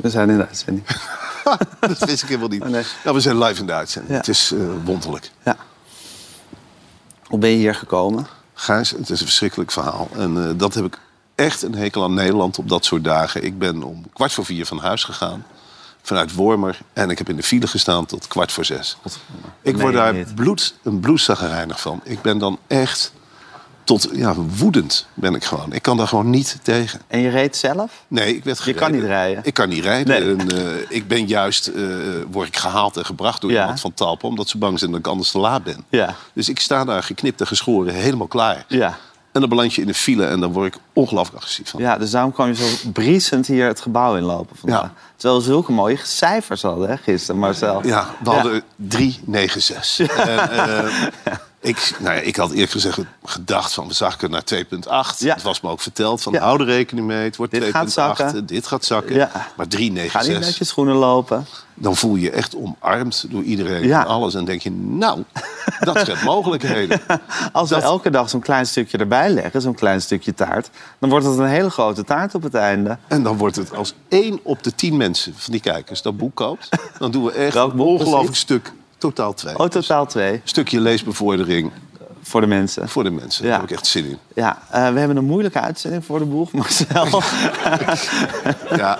We zijn in de uitzending. dat wist ik helemaal niet. Oh, nee. Nou, we zijn live in de uitzending. Ja. Het is eh, wonderlijk. Ja. Hoe ben je hier gekomen? Gijs, het is een verschrikkelijk verhaal. En eh, dat heb ik echt een hekel aan Nederland op dat soort dagen. Ik ben om kwart voor vier van huis gegaan. Vanuit Wormer. En ik heb in de file gestaan tot kwart voor zes. Ik word daar bloed, een bloedzaggerijnig van. Ik ben dan echt tot ja, woedend ben ik gewoon. Ik kan daar gewoon niet tegen. En je reed zelf? Nee, ik werd Je gereden. kan niet rijden. Ik kan niet rijden. Nee. En, eh, ik ben juist, eh, word ik gehaald en gebracht door Ja. iemand van Talpen... omdat ze bang zijn dat ik anders te laat ben. Ja. Dus ik sta daar geknipt en geschoren, helemaal klaar. Ja. En dan beland je in de file en dan word ik ongelooflijk agressief van. Ja, dus daarom kwam je zo briesend hier het gebouw inlopen vandaag. Ja. Terwijl we zulke mooie cijfers hadden, hè, gisteren, Marcel. Ja, we hadden 396. En, eh, ik, nou ja, ik had eerlijk gezegd gedacht van we zakken naar 2,8. Ja. Het was me ook verteld van Ja. hou er rekening mee. Het wordt Dit 2,8. gaat zakken. Dit gaat zakken. Ja. Maar Ga niet met 396. je schoenen lopen. Dan voel je je echt omarmd door iedereen en alles. En denk je, nou, dat schept mogelijkheden. Als we elke dag zo'n klein stukje erbij leggen, zo'n klein stukje taart... dan wordt het een hele grote taart op het einde. En dan wordt het als één op de tien mensen van die kijkers dat boek koopt... dan doen we echt een ongelooflijk stuk, totaal twee. Oh, totaal twee stukje leesbevordering voor de mensen. voor de mensen. Daar heb ik echt zin in. Ja, eh, we hebben een moeilijke uitzending voor de boeg, Marcel. Ja,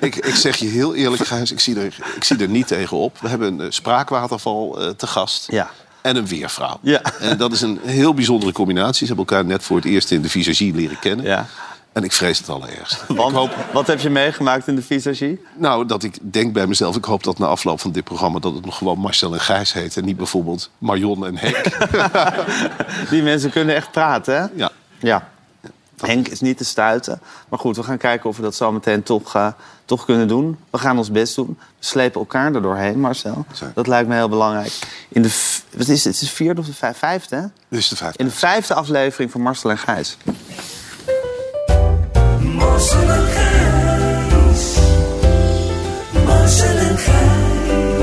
ik, ik zeg je heel eerlijk, Gijs, ik zie er, ik zie er niet tegen op. We hebben een eh, spraakwaterval eh, te gast. Ja. En een weervrouw. Ja. En dat is een heel bijzondere combinatie. Ze hebben elkaar net voor het eerst in de visagie leren kennen. Ja. En ik vrees het allerergst. Want, hoop, wat heb je meegemaakt in de visagie? nou, dat ik denk bij mezelf, ik hoop dat na afloop van dit programma... dat het nog gewoon Marcel en Gijs heet. En niet bijvoorbeeld Marion en Henk. Die mensen kunnen echt praten, hè? ja. Ja. Henk is niet te stuiten. Maar goed, we gaan kijken of we dat zo meteen toch, eh, toch kunnen doen. We gaan ons best doen. We slepen elkaar er doorheen, Marcel. Dat lijkt me heel belangrijk. In de, wat is het? Het is de vierde of de vijf- vijfde, hè? Dit is de vijfde. In de vijfde aflevering van Marcel en Gijs. Marcel en Gijs. Marcel en Gijs.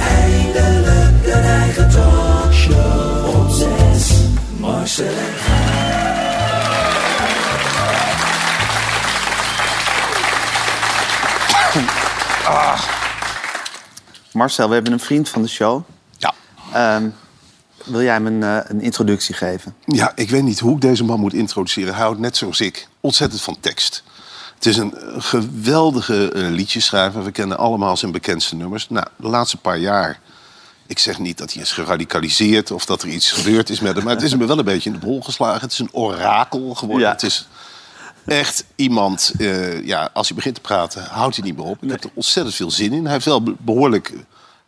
Eindelijk een eigen talkshow op zes. Marcel en Marcel, we hebben een vriend van de show. Ja. Ehm, wil jij hem een, eh, een introductie geven? Ja, ik weet niet hoe ik deze man moet introduceren. Hij houdt net zoals ik ontzettend van tekst. Het is een geweldige eh, liedjeschrijver. We kennen allemaal zijn bekendste nummers. Nou, de laatste paar jaar... Ik zeg niet dat hij is geradicaliseerd of dat er iets gebeurd is met hem. Maar het is hem wel een beetje in de bol geslagen. Het is een orakel geworden. Ja. Het is echt iemand... eh, ja, als hij begint te praten, houdt hij niet meer op. Ik heb er ontzettend veel zin in. Hij heeft wel be- behoorlijk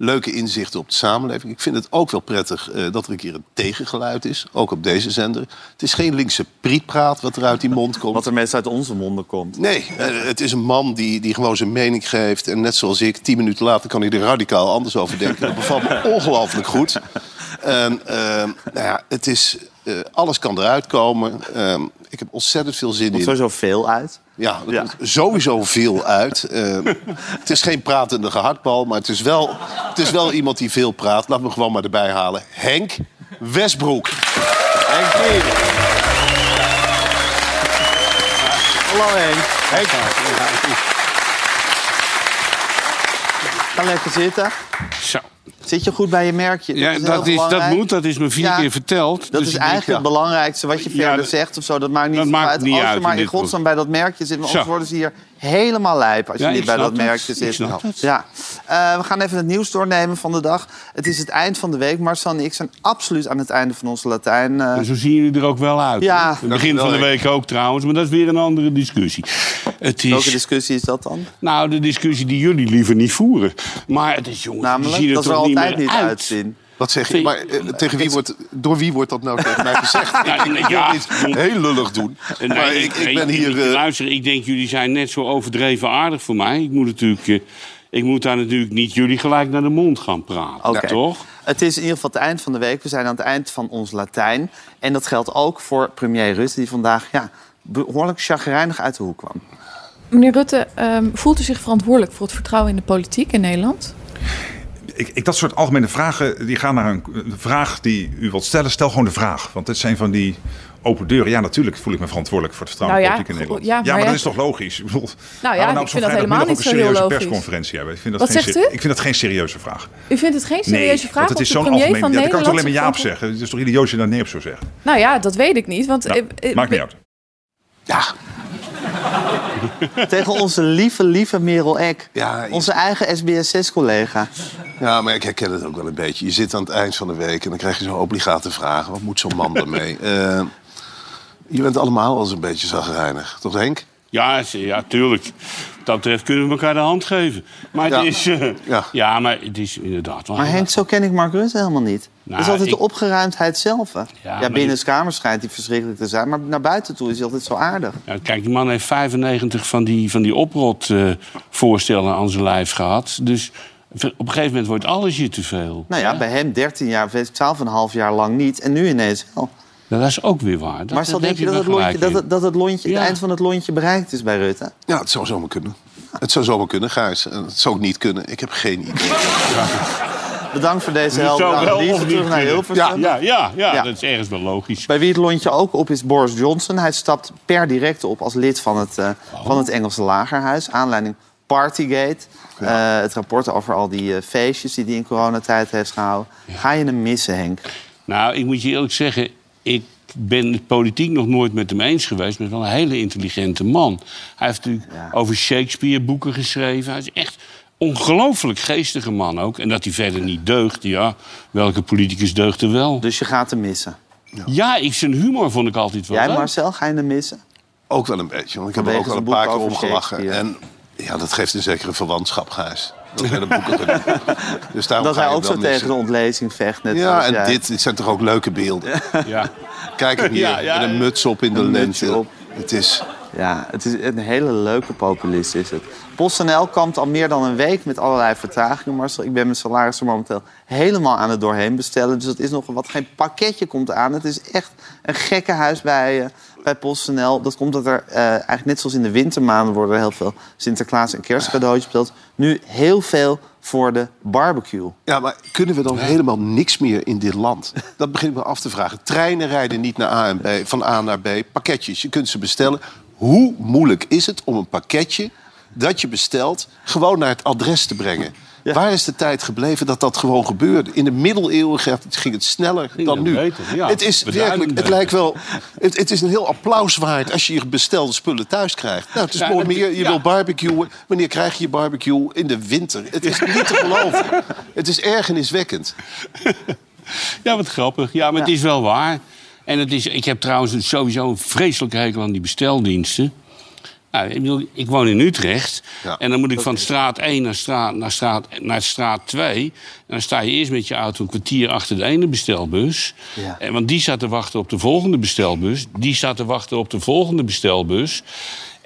leuke inzichten op de samenleving. Ik vind het ook wel prettig eh, dat er een keer een tegengeluid is. Ook op deze zender. Het is geen linkse prietpraat wat er uit die mond komt. Wat er meestal uit onze monden komt. Nee, eh, het is een man die, die gewoon zijn mening geeft. En net zoals ik, tien minuten later kan hij er radicaal anders over denken. Dat bevalt me ongelooflijk goed. En, eh, nou ja, het is, alles kan eruit komen. Ehm, ik heb ontzettend veel zin Er komt in. sowieso veel uit. Ja, er Ja. komt sowieso veel uit. Ehm, het is geen pratende gehaktbal, maar het is, wel, het is wel iemand die veel praat. Laat me gewoon maar erbij halen. Henk Westbroek. Henkie. Hallo Henk. Henk. Ga lekker zitten. Zo. Zit je goed bij je merkje? Ja, heel dat, is, dat moet. Dat is me vier Ja, keer verteld. Dat Dus is denk, eigenlijk ja. het belangrijkste. Wat je Ja, verder dat- zegt of zo, dat maakt niet dat maakt uit. niet als je uit maar in godsnaam bij dat merkje zit. Want anders worden ze hier helemaal lijp als je Ja, niet bij dat merkje Ik zit. snap het. Ja. Eh, we gaan even het nieuws doornemen van de dag. Het is het eind van de week. Marcel en ik zijn absoluut aan het einde van onze Latijn. eh, En zo zien jullie er ook wel uit. Ja. Het begin van de week ook trouwens, maar dat is weer een andere discussie. Het welke is, discussie is dat dan? nou, de discussie die jullie liever niet voeren. Maar het is, jongens, je ziet Namelijk, er dat er toch niet altijd meer niet uit. uitzien. Wat zeg je? Maar eh, tegen wie wordt, door wie wordt dat nou tegen mij gezegd? Ja, ik wil ja. niet heel lullig doen. Nee, maar ik, ik ben hier... eh, Luister, ik denk jullie zijn net zo overdreven aardig voor mij. Ik moet natuurlijk... eh, ik moet daar natuurlijk niet jullie gelijk naar de mond gaan praten. Oké. Toch? Het is in ieder geval het eind van de week. We zijn aan het eind van ons Latijn. En dat geldt ook voor premier Rutte, die vandaag ja, behoorlijk chagrijnig uit de hoek kwam. Meneer Rutte, ehm, voelt u zich verantwoordelijk voor het vertrouwen in de politiek in Nederland? Ik, ik, dat soort algemene vragen, die gaan naar een, een vraag die u wilt stellen. Stel gewoon de vraag. Want dit zijn van die open deuren. Ja, natuurlijk voel ik me verantwoordelijk voor het vertrouwen Nou in ja, in Nederland. ja, Ja, maar maar, ja. dat is toch logisch? Ik bedoel, Nou ja, ik op vind dat helemaal niet ook zo een heel serieuze logisch. persconferentie hebben. Ik vind dat Wat geen zegt u? Ik vind dat geen serieuze vraag. U vindt het geen serieuze Nee, vraag? want het is zo'n algemeen... van Ja, dat kan ik toch alleen maar Jaap zeggen. Het is toch idioot als je daar nee op zou zeggen? Nou ja, dat weet ik niet. Want Nou, eh, eh, maakt niet uit. Ja, Tegen onze lieve, lieve Merel Eck. Ja, je- Onze eigen SBS6-collega. ja, maar ik herken het ook wel een beetje. Je zit aan het eind van de week en dan krijg je zo'n obligate vraag. Wat moet zo'n man daarmee? Eh, je bent allemaal wel eens een beetje zagrijnig. Toch Henk? Ja, ja, tuurlijk. Wat dat betreft kunnen we elkaar de hand geven. Maar het Ja. is... eh, Ja. ja. maar het is inderdaad wel... Maar Henk, zo ken ik Mark Rutte helemaal niet. Nou, dat is altijd ik- de opgeruimdheid zelf. hè. Ja, binnen je- kamer schijnt hij verschrikkelijk te zijn. Maar naar buiten toe is hij altijd zo aardig. Ja, kijk, die man heeft 95 van die, van die oprot-voorstellen aan zijn lijf gehad. Dus op een gegeven moment wordt alles je te veel. Nou ja, bij hem 13 jaar, 12,5 jaar lang niet. En nu ineens wel. Dat is ook weer waar. Dat, maar daar denk je dat het, lontje, dat, het, dat het, lontje, Ja. het eind van het lontje bereikt is bij Rutte? Ja, het zou zomaar kunnen. Het zou zomaar kunnen, Gijs. Het zou ook niet kunnen. Ik heb geen idee. Bedankt voor deze heldere analyse. Terug naar. Hilversum. Ja, ja, ja, Ja. dat is ergens wel logisch. Bij wie het lontje ook op is Boris Johnson. Hij stapt per direct op als lid van het, eh, van het Engelse lagerhuis. Aanleiding Partygate. Eh, het rapport over al die eh, feestjes die hij in coronatijd heeft gehouden. Ga je hem missen, Henk? Nou, ik moet je eerlijk zeggen, ik ben het politiek nog nooit met hem eens geweest. Maar wel een hele intelligente man. Hij heeft natuurlijk Ja. over Shakespeare boeken geschreven. Hij is echt ongelooflijk geestige man ook. En dat hij verder niet deugt, ja, welke politicus deugt er wel? Dus je gaat hem missen. Ja, ik, zijn humor vond ik altijd wel Jij, leuk. Marcel, ga je hem missen? Ook wel een beetje, want ik heb er ook wel een paar keer om gelachen. En ja, dat geeft een zekere verwantschap, Gijs. Dat boeken. Dus daarom Dat hij ook zo tegen de ontlezing vecht. Net Ja, en jij. dit, dit zijn toch ook leuke beelden. Ja. Kijk hem hier, Ja, ja, met een muts op in de lente. Het is... Ja, het is een hele leuke populist is het. PostNL kampt al meer dan een week met allerlei vertragingen, Marcel. Ik ben mijn salaris er momenteel helemaal aan het doorheen bestellen. Dus dat is nog wat geen pakketje komt aan. Het is echt een gekke huis bij, bij PostNL. Dat komt dat er eh, eigenlijk net zoals in de wintermaanden... worden er heel veel Sinterklaas- en kerstcadeautjes besteld. Nu heel veel voor de barbecue. Ja, maar kunnen we dan helemaal niks meer in dit land? Dat begin ik me af te vragen. Treinen rijden niet naar A en B, van A naar B. Pakketjes, je kunt ze bestellen. Hoe moeilijk is het om een pakketje dat je bestelt... gewoon naar het adres te brengen? Ja. Waar is de tijd gebleven dat dat gewoon gebeurde? In de middeleeuwen ging het sneller Ging dan nu. beter, ja. Het is werkelijk, het lijkt wel... Het, het is een heel applaus waard als je je bestelde spullen thuis krijgt. Nou, het is mooi meer. Je wil barbecuen. Wanneer krijg je je barbecue? In de winter. Het is niet te geloven. Het is ergerniswekkend. Ja, wat grappig. Ja, maar het is wel waar. En het is, ik heb trouwens sowieso een vreselijke hekel aan die besteldiensten. Nou, ik, bedoel, ik woon in Utrecht. Ja. en dan moet ik van straat 1 naar straat, naar, straat, naar straat 2. En dan sta je eerst met je auto een kwartier achter de ene bestelbus. Ja. En, want die staat te wachten op de volgende bestelbus. Die staat te wachten op de volgende bestelbus.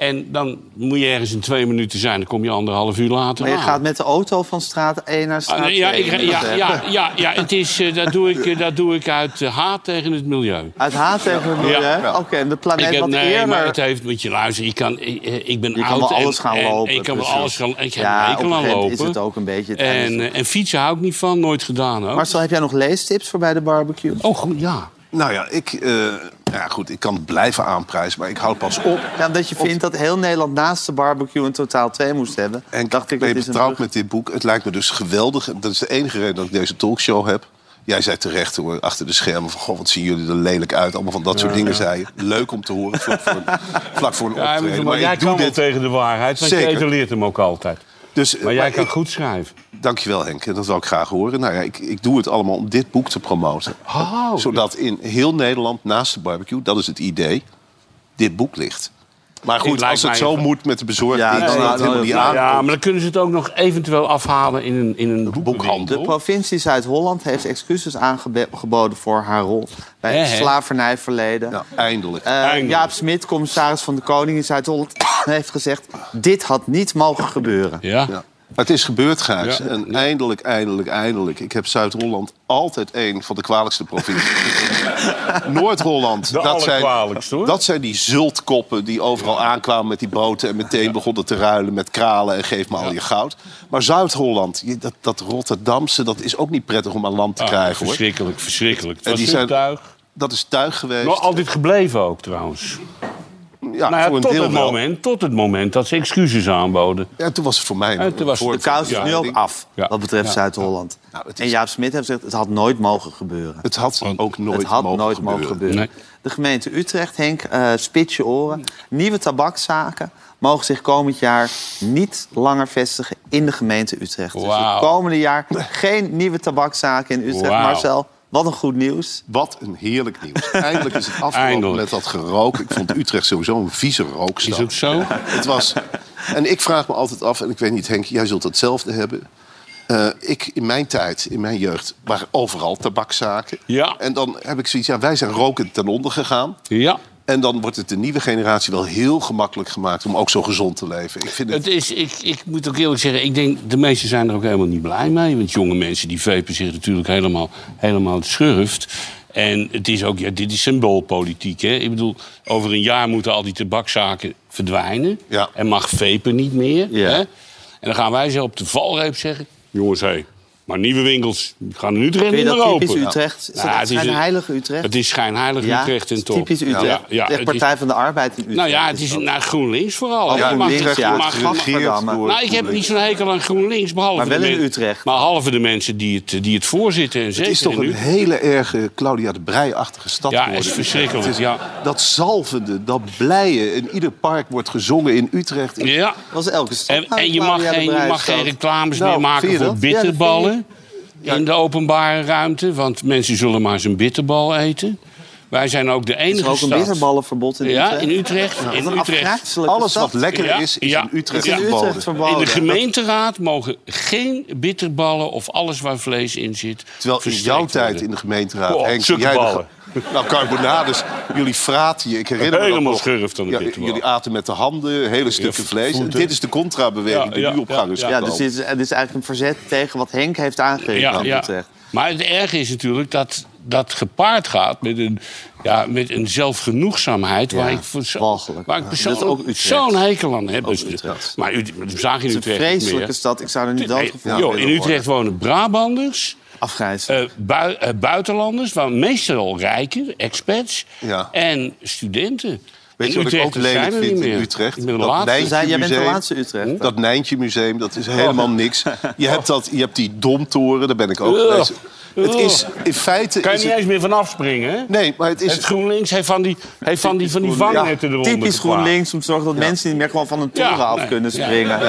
En dan moet je ergens in twee minuten zijn. Dan kom je anderhalf uur later Maar je aan. gaat met de auto van straat 1 naar straat Ah, nee, ja, 2. ik, ja, ja, ja, ja, het is, eh, dat, doe ik, eh, dat doe ik uit eh, haat tegen het milieu. Uit haat tegen het milieu? Ja. Oké, en de planeet Ik heb, wat nee, eerder... maar het heeft, moet je luisteren, ik, kan, ik, ik ben Je kan oud wel alles en, gaan en lopen, ik kan wel alles gaan, ik heb Ja, een aan gegeven moment lopen. is het ook een beetje en, en fietsen hou ik niet van, nooit gedaan ook. Marcel, heb jij nog leestips voor bij de barbecue? Oh, goed, ja. Nou ja, ik, eh, ja, goed, ik kan het blijven aanprijzen, maar ik houd pas op. Ja, omdat je vindt dat heel Nederland naast de barbecue een totaal 2 moest hebben. En dacht ik, ben je dat is een betrouwd met dit boek? Het lijkt me dus geweldig. Dat is de enige reden dat ik deze talkshow heb. Jij zei terecht hoor, achter de schermen van... Goh, wat zien jullie er lelijk uit. Allemaal van dat soort dingen zei je. Leuk om te horen, vlak voor, vlak voor een ja optreden. maar, Maar jij ik doe kan wel dit... tegen de waarheid, want Zeker. je etaleert hem ook altijd. Dus, Maar jij maar kan ik- goed schrijven. Dankjewel Henk, en dat wil ik graag horen. Nou ja, ik, ik doe het allemaal om dit boek te promoten. Oh, Zodat in heel Nederland, naast de barbecue, dat is het idee, dit boek ligt. Maar goed, als het zo moet met de bezorgding, Ja, dan dat het nee, helemaal niet nee, aan. Ja, maar dan kunnen ze het ook nog eventueel afhalen in een, in een De boekhandel. provincie Zuid-Holland heeft excuses aangeboden voor haar rol bij het slavernijverleden. Ja, eindelijk. Eh, Eindelijk. Jaap Smit, commissaris van de Koning in Zuid-Holland, heeft gezegd... dit had niet mogen gebeuren. Ja? Maar het is gebeurd, Gijs. En eindelijk, eindelijk, eindelijk. Ik heb Zuid-Holland altijd één van de kwalijkste provincies. Noord-Holland, dat zijn, hoor. dat zijn die zultkoppen die overal aankwamen met die boten... en meteen begonnen te ruilen met kralen en geef me al je goud. Maar Zuid-Holland, dat, dat Rotterdamse, dat is ook niet prettig om aan land te Ah, krijgen, hoor. verschrikkelijk, verschrikkelijk. Het En was die een zijn- tuig. Dat is tuig geweest. Nog altijd gebleven ook, trouwens. Ja, nou ja, voor een tot, deel het wel. moment, tot het moment dat ze excuses aanboden. Ja, toen was het voor mij... En toen was voor- De kous is Ja, nu ook af, Ja. wat betreft Ja. Zuid-Holland. Nou, En Jaap Smit heeft gezegd, het had nooit mogen gebeuren. Het had ook nooit, het had mogen, nooit gebeuren. mogen gebeuren. Nee. De gemeente Utrecht, Henk, eh spits je oren. Nieuwe tabakszaken mogen zich komend jaar niet langer vestigen in de gemeente Utrecht. Dus het komende jaar geen nieuwe tabakszaken in Utrecht. Marcel, wat een goed nieuws. Wat een heerlijk nieuws. Eindelijk is het afgelopen Eindelijk. met dat gerook. Ik vond Utrecht sowieso een vieze rookstad. Is het zo? Het was... En ik vraag me altijd af, en ik weet niet, Henk, jij zult hetzelfde hebben. Eh, ik, in mijn tijd, in mijn jeugd, waren overal tabakszaken. Ja. En dan heb ik zoiets, ja, wij zijn rokend ten onder gegaan. Ja. En dan wordt het de nieuwe generatie wel heel gemakkelijk gemaakt om ook zo gezond te leven. Ik vind het, Het is, ik, ik moet ook eerlijk zeggen, ik denk de meesten zijn er ook helemaal niet blij mee. Want jonge mensen die vepen zich natuurlijk helemaal, helemaal het schurft. En het is ook, ja, dit is symboolpolitiek. Hè? Ik bedoel, over een jaar moeten al die tabakzaken verdwijnen. Ja. En mag vepen niet meer. Ja. Hè? En dan gaan wij zo op de valreep zeggen... jongens, hé, maar nieuwe winkels gaan nu je niet meer open. typisch Utrecht? Is Nou, dat het is het heilige Utrecht? Het is schijnheilig Utrecht en het is top. typisch Utrecht. Ja, ja, Echt het is- Partij van de Arbeid in Utrecht. nou ja, het is naar GroenLinks vooral. Oh, Je mag- GroenLinks, ja. mag- Het mag- nou, ik heb niet zo'n hekel aan GroenLinks, behalve Maar wel de in Utrecht. Maar halve de mensen die het, die het voorzitten. En het zeker is toch in een Utrecht. hele erge Claudia de Breij-achtige stad Ja, geworden. is verschrikkelijk, Het ja. Dat zalvende, dat blije. In ieder park wordt gezongen in Utrecht. Ja. Dat was elke stad. En, en je mag geen, je mag geen reclames Nou, meer maken voor dat? In de openbare ruimte. Want mensen zullen maar eens een bitterbal eten. Wij zijn ook de Is enige er ook een stad- bitterballenverbod in Ja, Utrecht? in Utrecht. Wat in Utrecht. Alles wat stad. lekker Ja, is, is ja. in Utrecht Is in verboden. Utrecht verboden. In de gemeenteraad mogen geen bitterballen of alles waar vlees in zit. Terwijl in jouw tijd worden. in de gemeenteraad... Oh, Henk, jij de- Nou, carbonades. Jullie fraten je. Ik herinner me dat Helemaal aan de Ja, bitterbal. Jullie aten met de handen hele stukken Ja, vlees. En dit is de contrabeweging Ja, die ja, nu op gang is ja, dus dit is, dit is eigenlijk een verzet tegen wat Henk heeft aangegeven Ja. Utrecht. Maar het erge is natuurlijk dat dat gepaard gaat met een, ja, met een zelfgenoegzaamheid... Ja, waar ik, voor zo, waar ik Utrecht. zo'n hekel aan heb. Dus- Utrecht. maar Ut- dat zag je in Het is een Utrecht vreselijke stad. Ik zou er niet doodgevonden joh, in. Utrecht wonen Brabanders, Eh, bui- eh, buitenlanders, waar meestal rijken, expats Ja. en studenten. Weet je wat ik ook lelijk vind in. Utrecht? Ik ben de Dat laatste. Nijntje Zij- jij bent de laatste Utrecht. Dat Nijntje Museum, dat is helemaal niks. Je hebt, dat, je hebt die Domtoren, daar ben ik ook Ugh. geweest. Het is in feite... Kan je niet het- eens meer vanaf springen, hè? Nee, maar het is... Het GroenLinks heeft van die, heeft van die, van die GroenLinks. vangnetten eronder Typisch. GroenLinks om te zorgen dat mensen niet meer gewoon van een toren Ja, af nee, kunnen ja. springen.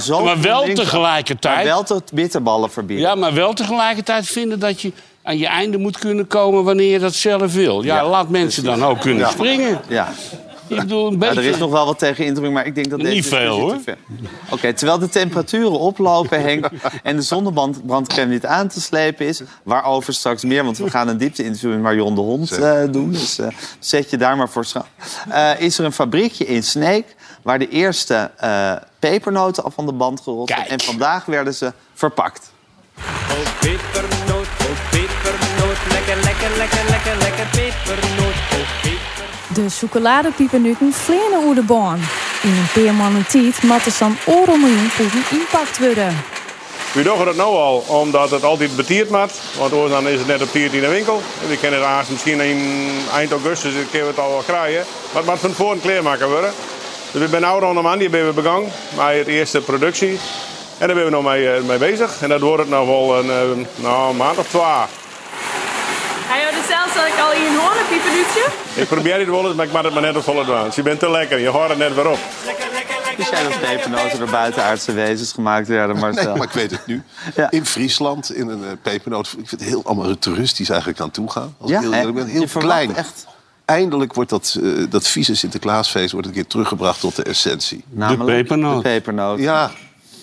Zo Maar wel tegelijkertijd... Maar wel tot bitterballen verbieden. Ja, maar wel tegelijkertijd vinden dat je aan je einde moet kunnen komen wanneer je dat zelf wil. Ja, Ja, laat mensen dan ook kunnen Ja. springen. Ja. Ik bedoel, een Ja, beetje... er is nog wel wat tegen indruk, maar ik denk dat deze Niet veel, ver- Oké, terwijl de temperaturen oplopen, Henk, en de zonnebrandcrème niet aan te slepen is, waarover straks meer, want we gaan een diepte-interview met Marion de Hond eh, doen, dus eh, zet je daar maar voor schrap. Eh, is er een fabriekje in Sneek waar de eerste eh, pepernoten al van de band gerold zijn en vandaag werden ze verpakt. Oh pepernoot, oh pepernoot, lekker, lekker, lekker, lekker, lekker pepernoot, oh. De chocoladepiepernutten vliegen oer de. In een paar maanden tijd moet er zo'n miljoen poeden inpakt worden. We doen het nu al, omdat het altijd betierd moet. Want dan is het net op tiert in de winkel. We kennen het misschien in eind augustus een keer het al wel krijgen. Maar het moet van tevoren kleermaken worden. Dus we zijn rond een man, die hebben we begonnen met het eerste productie. En daar ben we nog mee, eh, mee bezig. En dat wordt het nog wel een, eh, nou, een maand of twee. Zelfs dat ik al in een hoorn piepernuutje. Ik probeer het wel eens, maar ik maak het maar net op volle. Je bent te lekker, je hoort het net weer op. Wist jij dat pepernoten door buitenaardse wezens gemaakt werden, Marcel? Nee, maar ik weet het nu. Ja. In Friesland, in een uh, pepernoot. Ik vind het heel amateuristisch eigenlijk aan toe gaan. Als Ja, ik heel eerlijk ben. Heel Je klein. echt- Eindelijk wordt dat, eh, dat vieze Sinterklaasfeest wordt een keer teruggebracht tot de essentie. Namelijk pepernoot. De pepernoot. Ja,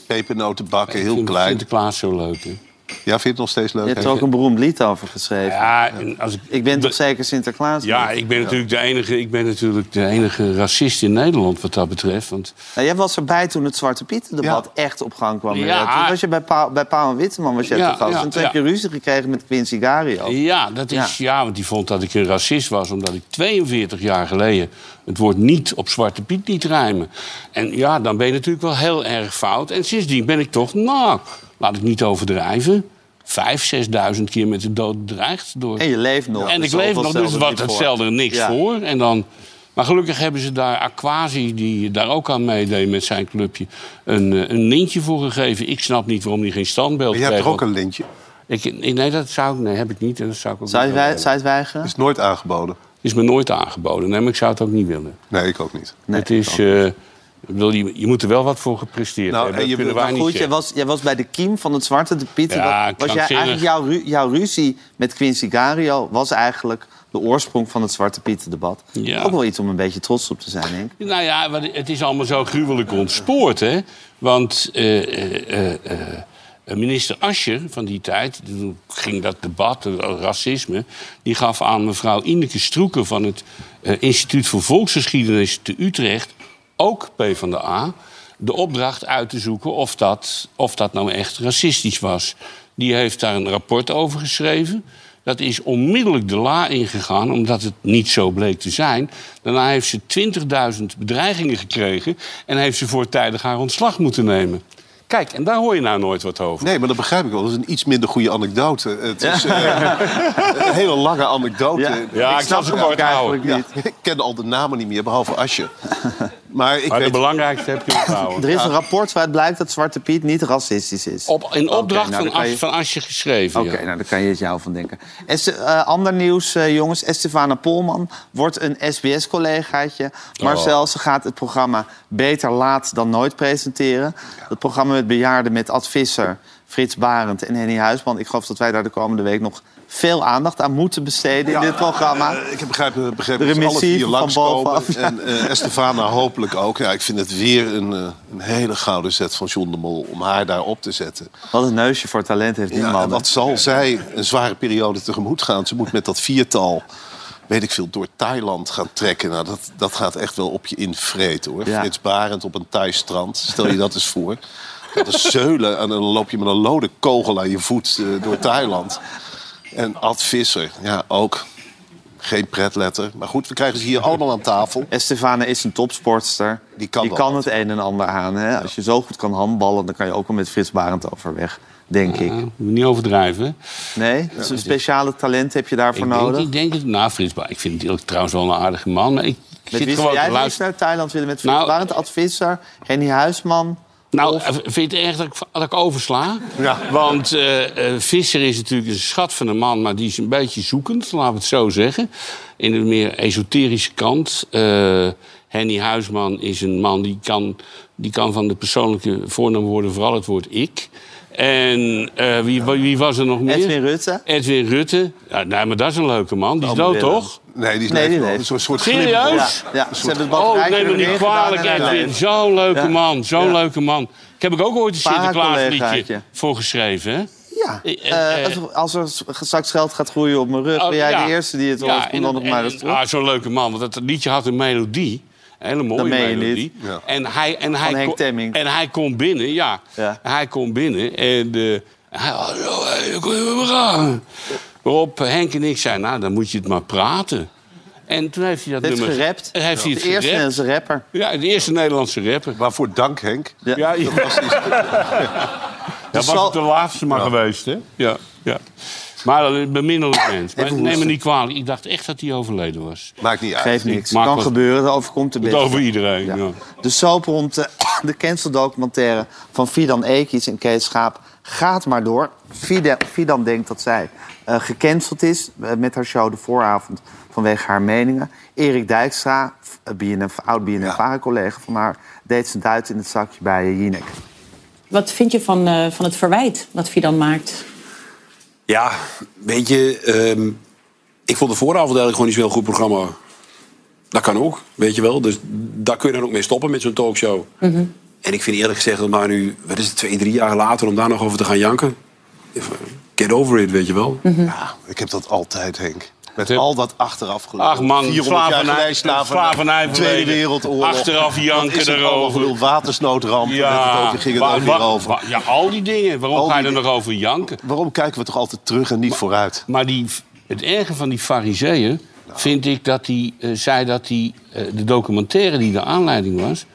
pepernoten bakken, heel Ik vind klein. Sinterklaas zo leuk, hè? Ja, vind je het nog steeds leuk? Je hebt er ook een beroemd lied over geschreven. Ja, en als ik, Ik ben toch zeker Sinterklaas? ja, ik ben, natuurlijk de enige, ik ben natuurlijk de enige racist in Nederland wat dat betreft. Want Nou, jij was erbij toen het Zwarte Piet-debat echt op gang kwam. Ja. Toen was je bij Paul, bij Paul en Witteman was jij Ja, te gast. ja, en toen ja. heb je ruzie gekregen met Quincy Gario. Ja, dat is, ja. want die vond dat ik een racist was... omdat ik 42 jaar geleden het woord niet op Zwarte Piet niet rijmen. En ja, dan ben je natuurlijk wel heel erg fout. En sindsdien ben ik toch, nou, laat ik niet overdrijven... vijf, zesduizend keer met de dood bedreigd. Door... En je leeft nog. En ik leef nog, dus wat niet het voor. stelde er niks Ja. voor. En dan, maar gelukkig hebben ze daar Aquasi, die daar ook aan meedeed met zijn clubje... een, eh, een lintje voor gegeven. Ik snap niet waarom hij geen standbeeld Maar jij hebt toch ook een lintje? ik, nee, dat zou ik, nee, heb ik niet. En dat zou ik ook Zou je, niet wij- willen. zou je het weigeren? Is nooit aangeboden. is me nooit aangeboden. Nee, maar ik zou het ook niet willen. Nee, ik ook niet. Nee, het is, eh, ik bedoel, je, je moet er wel wat voor gepresteerd Nou, hebben. je goed, jij was, jij was bij de kiem van het Zwarte de Piet. Ja, was jij eigenlijk jouw, jouw ruzie met Quincy Gario... was eigenlijk de oorsprong van het Zwarte Piet-debat. Ja. Ook wel iets om een beetje trots op te zijn, denk ik. Nou ja, het is allemaal zo gruwelijk ontspoord, hè. Want eh, eh, eh, minister Ascher van die tijd... toen ging dat debat, racisme... die gaf aan mevrouw Ineke Stroeken van het Instituut voor Volksgeschiedenis te Utrecht... ook PvdA, de opdracht uit te zoeken of dat, of dat nou echt racistisch was. Die heeft daar een rapport over geschreven... Dat is onmiddellijk de la ingegaan, omdat het niet zo bleek te zijn. Daarna heeft ze 20.000 bedreigingen gekregen... en heeft ze voortijdig haar ontslag moeten nemen. Kijk, en daar hoor je nou nooit wat over. Nee, maar dat begrijp ik wel. Dat is een iets minder goede anecdote. Het is eh, een hele lange anekdote. Ja. Ja, ik zal snap ze ook eigenlijk niet. Ik ken al de namen niet meer, behalve Asje. Maar ik Maar de belangrijkste heb je onthouden. Er is een rapport waaruit blijkt dat Zwarte Piet niet racistisch is. Op, in opdracht nou, van, je- van Asje geschreven. Oké, ja. nou daar kan je het jou van denken. Este, eh, ander nieuws, eh, jongens. Estefana Polman wordt een SBS-collegaatje. Marcel, ze gaat het programma Beter Laat dan Nooit presenteren. Het programma met bejaarden met advisser Frits Barend en Henny Huisman. Ik geloof dat wij daar de komende week nog veel aandacht aan moeten besteden in dit programma. Eh, ik heb begrepen, begrepen dat ze alle vier langskomen. En eh Estefana hopelijk ook. Ja, ik vind het weer een, eh, een hele gouden zet van John de Mol... om haar daar op te zetten. Wat een neusje voor talent heeft die Ja, man. en wat zal zij een zware periode tegemoet gaan? Ze moet met dat viertal, weet ik veel, door Thailand gaan trekken. Nou, dat, dat gaat echt wel op je invreten, hoor. Ja. Frits Barend op een Thai-strand, stel je dat eens voor. Dat is zeulen en dan loop je met een lode kogel aan je voet door Thailand. En Ad Visser, ja, ook. Geen pretletter. Maar goed, we krijgen ze hier allemaal aan tafel. Estefana is een topsportster. Die kan wel wat. het een en ander aan. Hè? Als je zo goed kan handballen, dan kan je ook wel met Frits Barend overweg. Denk ik. Ja, moet je niet overdrijven. Nee? Dus een speciale talent heb je daarvoor Ik denk, nodig? ik denk het. Nou, Frits, Ba- ik vind het trouwens wel een aardige man. Maar ik Met zit wie zou gewoon jij luisteren. naar Thailand willen? Met Frits Nou- Barend, advisser, Henny Huisman? Nou, Of- eh, vind je het erg dat ik, dat ik oversla? Ja. Want eh, eh, Visser is natuurlijk een schat van een man... maar die is een beetje zoekend, laten we het zo zeggen. In de meer esoterische kant. Eh, Henny Huisman is een man die kan, die kan van de persoonlijke voornaamwoorden... vooral het woord ik. En eh, wie, wie was er nog meer? Edwin Rutte? Edwin Rutte. Ja, nee, maar dat is een leuke man. Die is dood, toch? Nee, die is Nee. Een soort, Serieus? Ja, ja. ze hebben het Oh, neem me niet kwalijk, en Edwin. Zo'n leuke Ja. man, zo'n Ja. leuke man. Ik heb ik ook ooit een Sinterklaasliedje voor geschreven, hè? Ja, Eh, eh, als er straks geld gaat groeien op mijn rug... Oh, ben jij ja. de eerste die het hoort. Ja, Kom dan nog maar eens terug. Ah, zo'n leuke man, want dat liedje had een melodie. Hele mooie Dat melodie. Ja. En hij, en hij, Henk kon- Temming. En hij komt binnen, ja. Ja. Hij komt binnen en eh, hij... Hallo, hey, gaan? Waarop Henk en ik zeiden, nou, dan moet je het maar praten. En toen heeft hij dat Het heeft nummer... gerapt. Heeft hij de het eerste gerapt. Nederlandse rapper. Ja, de eerste Nederlandse rapper. Waarvoor dank, Henk. Ja. Ja, ja. Dus was zal- het de laatste maar geweest, hè? Ja, ja. Maar een beminnelijk mens. Maar neem me niet kwalijk. Ik dacht echt dat hij overleden was. Maakt niet uit. Geeft niks. maak kan wat- gebeuren, dat overkomt de Het beste. over iedereen, ja. De soap rond de, de canceldocumentaire van Fidan Ekis en Kees Schaap gaat maar door. Fidan, Fidan denkt dat zij eh, gecanceld is eh, met haar show De Vooravond vanwege haar meningen. Erik Dijkstra, eh, BNF, oud BNF-collega van haar, deed zijn duit in het zakje bij eh, Jinek. Wat vind je van, eh, van het verwijt dat Fidan maakt? Ja, weet je, ehm, ik vond de vooravond eigenlijk gewoon niet zo'n heel goed programma. Dat kan ook, weet je wel. Dus daar kun je dan ook mee stoppen met zo'n talkshow. En ik vind eerlijk gezegd, om daar nu, wat is het, twee, drie jaar later, om daar nog over te gaan janken. Get over it, weet je wel. Ja, ik heb dat altijd, Henk. Met al dat achteraf geloof. Ach man, 400 jaar slavernij- slavernij, Tweede. Wereldoorlog. Achteraf janken er erover. watersnoodramp. Ja, het ging het ook weer over. ja, al die dingen. Waarom Al ga je er nog over janken? Waarom kijken we toch altijd terug en niet vooruit? Maar die, het erge van die fariseeën vind ik dat hij eh, zei dat hij eh, de documentaire die de aanleiding was...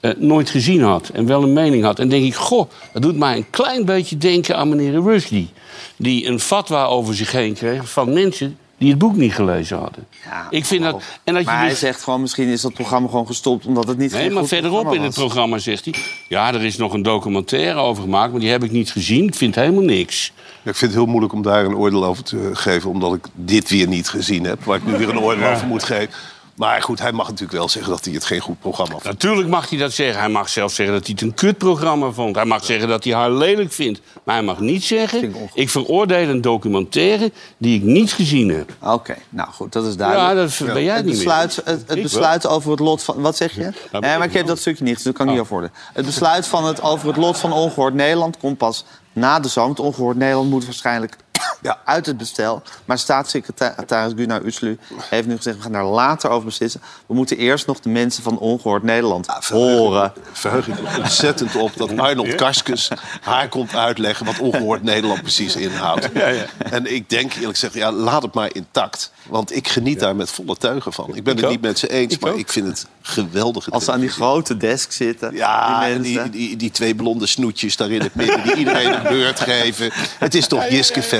eh, nooit gezien had en wel een mening had. En denk ik, goh, dat doet mij een klein beetje denken aan meneer Rushdie. Die een fatwa over zich heen kreeg van mensen die het boek niet gelezen hadden. Ja, ik vind dat... En dat je maar hij dus- zegt gewoon, misschien is dat programma gewoon gestopt... omdat het niet Nee, maar verderop in het programma zegt hij... ja, er is nog een documentaire over gemaakt, maar die heb ik niet gezien. Ik vind helemaal niks. Ja, Ik vind het heel moeilijk om daar een oordeel over te geven... omdat ik dit weer niet gezien heb, waar ik nu weer een oordeel over moet geven. Maar goed, hij mag natuurlijk wel zeggen dat hij het geen goed programma vond. Natuurlijk mag hij dat zeggen. Hij mag zelfs zeggen dat hij het een kutprogramma vond. Hij mag zeggen dat hij haar lelijk vindt. Maar hij mag niet zeggen... ik veroordeel een documentaire die ik niet gezien heb. Oké, nou goed, dat is duidelijk. Ja, dat ben jij het niet besluit, meer. Het, het besluit over het lot van... Wat zeg je? Nee, maar ik heb dat stukje niet, dus dat kan ik niet over worden. Het besluit van het, over het lot van Ongehoord Nederland komt pas na de zomer. Het Ongehoord Nederland moet waarschijnlijk ja, uit het bestel. Maar staatssecretaris Gunnar Uslu heeft nu gezegd... we gaan daar later over beslissen. We moeten eerst nog de mensen van Ongehoord Nederland horen. Verheug ik me ontzettend op dat Arnold Karskens haar komt uitleggen... wat ongehoord Nederland precies inhoudt. En ik denk eerlijk gezegd, ja, laat het maar intact. Want ik geniet daar met volle teugen van. Ik ben Ik het niet met ze eens, Ik maar ook. ik vind het geweldig. Als ze aan die grote desk zitten, Ja, die die, die, die twee blonde snoetjes daar in het midden... die iedereen een beurt geven. Het is toch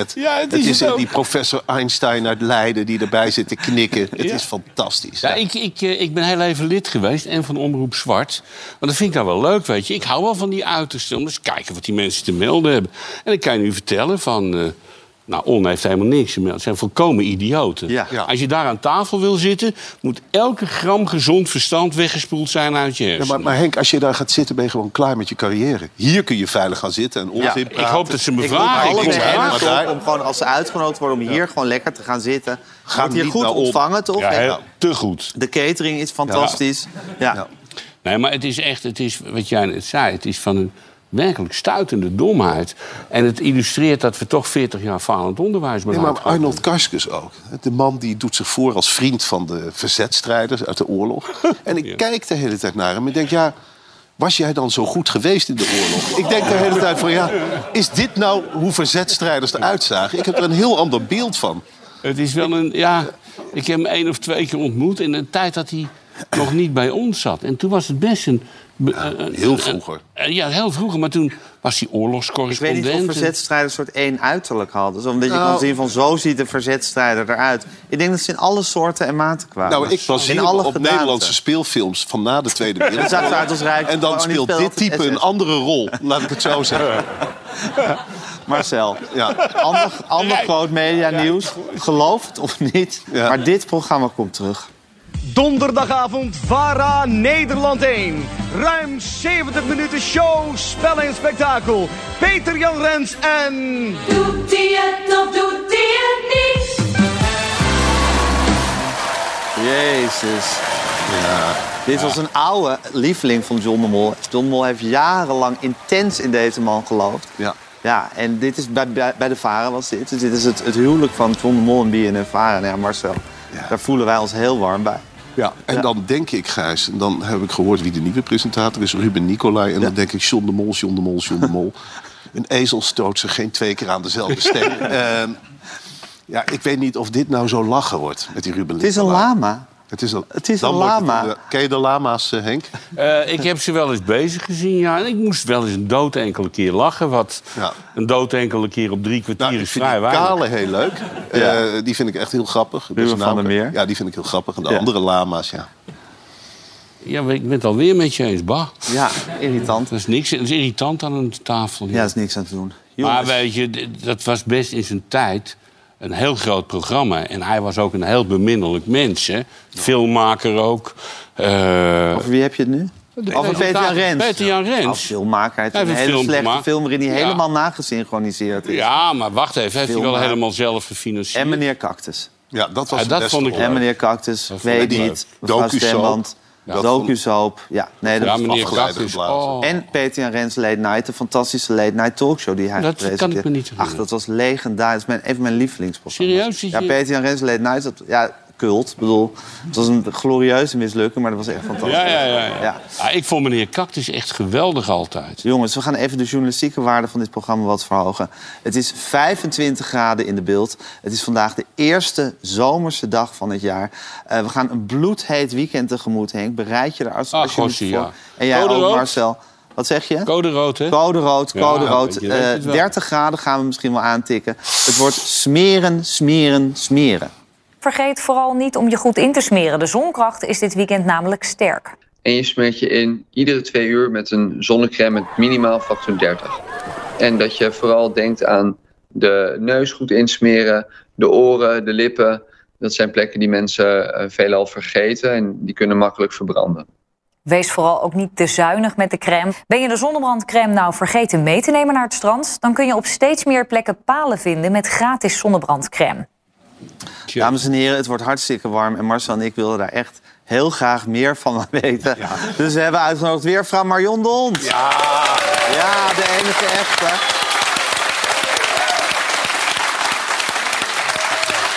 Jiskevet. Ja, het het is is het ook. die professor Einstein uit Leiden... die erbij zit te knikken. Het Ja. is fantastisch. Ja, ik, ik, eh, ik ben heel even lid geweest en van Omroep Zwart. Want dat vind ik nou wel leuk, weet je. Ik hou wel van die uitersten. Om eens te kijken wat die mensen te melden hebben. En ik kan je nu vertellen van... eh, nou, On heeft helemaal niks melden. Het zijn volkomen idioten. Ja. Ja. Als je daar aan tafel wil zitten... moet elke gram gezond verstand weggespoeld zijn uit je Ja, hersenen. maar, maar Henk, als je daar gaat zitten, ben je gewoon klaar met je carrière. Hier kun je veilig gaan zitten en onzin Ja, praten. ik hoop dat ze me vragen. alle Ik daar- om gewoon als ze uitgenodigd worden om hier gewoon lekker te gaan zitten. Gaan Wordt hier goed om. ontvangen, toch? Ja, heel- te goed. De catering is fantastisch. Ja. Ja. Nee, maar het is echt, het is, wat jij net zei, het is van een werkelijk stuitende domheid. En het illustreert dat we toch 40 jaar falend onderwijs Nee, beleid maar Arnold Karskens ook. De man die doet zich voor als vriend van de verzetstrijders uit de oorlog. En ik kijk de hele tijd naar hem en denk, ja... Was jij dan zo goed geweest in de oorlog? Ik denk de hele tijd van, ja, is dit nou hoe verzetstrijders eruit zagen? Ik heb er een heel ander beeld van. Het is wel een, ja, ik heb hem één of twee keer ontmoet in een tijd dat hij nog niet bij ons zat. En toen was het best een... be- een- heel een- vroeger. ja, heel vroeger, maar toen was hij Ik weet oorlogscorrespondent. niet of verzetstrijders een soort één uiterlijk hadden. Zo, omdat je Nou- kan zien van zo ziet een verzetstrijder eruit. Ik denk dat ze in alle soorten en maten kwamen. Nou, ik baseer in alle op gedaanten. Nederlandse speelfilms van na de Tweede Wereldoorlog. zag eruit als Rijk. En dan speelt dit type een andere rol, laat ik het zo zeggen. Marcel, Ja. ander, ander groot media nieuws. Geloof het of niet, Ja. maar dit programma komt terug. Donderdagavond VARA Nederland 1. Ruim 70 minuten show, spel en spektakel. Peter Jan Rens en... Doet hij het of doet hij het niet? Jezus. Dit was een oude lieveling van John de Mol. John de Mol heeft jarenlang intens in deze man geloofd. Ja. Ja, en dit is bij, bij, bij de Varen was dit. Dus dit is het, het huwelijk van John de Mol en BNN Varen. Nou Ja, Marcel, daar voelen wij ons heel warm bij. Ja, en dan denk ik, Gijs, en dan heb ik gehoord wie de nieuwe presentator is, Ruben Nicolai. En dan denk ik, John de Mol, John de Mol, John de Mol. Een ezel stoot zich geen twee keer aan dezelfde steen. Ehm, ja, ik weet niet of dit nou zo lachen wordt met die Ruben Het is een Nicolai. lama. Het is een, Het is een het lama. ken je de lama's, eh, Henk? Eh, ik heb ze wel eens bezig gezien, ja. En ik moest wel eens een dood enkele keer lachen. Wat Ja. een dood enkele keer op drie kwartier Nou, is vind vrij weinig. kale heel leuk. Eh, die vind ik echt heel grappig. Dat Ruben van Meer. Ja, die vind ik heel grappig. En de Ja. andere lama's, ja. Ja, maar ik ben het alweer met je eens, bah. Ja, irritant. Dat is niks, dat is irritant aan een tafel. Ja, er is niks aan te doen. Maar weet je, dat was best in zijn tijd een heel groot programma. En hij was ook een heel beminnelijk mens, hè. Filmmaker ook. Eh, over wie heb je het nu? Over Peter Jan Rens. Peter Jan Rens. Als filmmaker. Hij heeft een hele film slechte gemaakt. film waarin hij Ja. helemaal nagesynchroniseerd is. Ja, maar wacht even. Heeft hij wel Filmmaker. helemaal zelf gefinancierd? En meneer Cactus. Ja, dat was Ja, dat beste vond ik. En meneer Cactus, weet niet. Docu-show. Ja. Ja, nee, dat Ja, is meneer afgeleid Kak is- geblazen. oh. En Peter en Rens Late Night, de fantastische Late Night talkshow die hij Dat kan ik me niet Ach, dat was legendarisch. Dat is mijn, een van mijn lievelingsprogramma's. Serieus? Ja, Peter en Rens Late Night, dat, ja, cult. Ik bedoel, het was een glorieuze mislukking, maar dat was echt fantastisch. Ja, ja, ja. ja. Ik vond meneer Cactus echt geweldig altijd. Jongens, we gaan even de journalistieke waarde van dit programma wat verhogen. Het is 25 graden in de beeld. Het is vandaag de eerste zomerse dag van het jaar. Eh, we gaan een bloedheet weekend tegemoet, Henk. Bereid je er als, Ah, voor. ja. En jij Code ook, rood? Marcel. Wat zeg je? Code rood, hè? Code rood, Ja, code rood. weet je, weet Eh, het wel. 30 graden gaan we misschien wel aantikken. Het wordt smeren, smeren, smeren. Vergeet vooral niet om je goed in te smeren. De zonkracht is dit weekend namelijk sterk. En je smeert je in iedere twee uur met een zonnecrème met minimaal factor 30. En dat je vooral denkt aan de neus goed insmeren, de oren, de lippen. Dat zijn plekken die mensen eh, veelal vergeten en die kunnen makkelijk verbranden. Wees vooral ook niet te zuinig met de crème. Ben je de zonnebrandcrème nou vergeten mee te nemen naar het strand? Dan kun je op steeds meer plekken palen vinden met gratis zonnebrandcrème. Dames en heren, het wordt hartstikke warm. En Marcel en ik wilden daar echt heel graag meer van weten. Dus we hebben uitgenodigd weer vrouw Marion de Hond. Ja, ja de enige echte.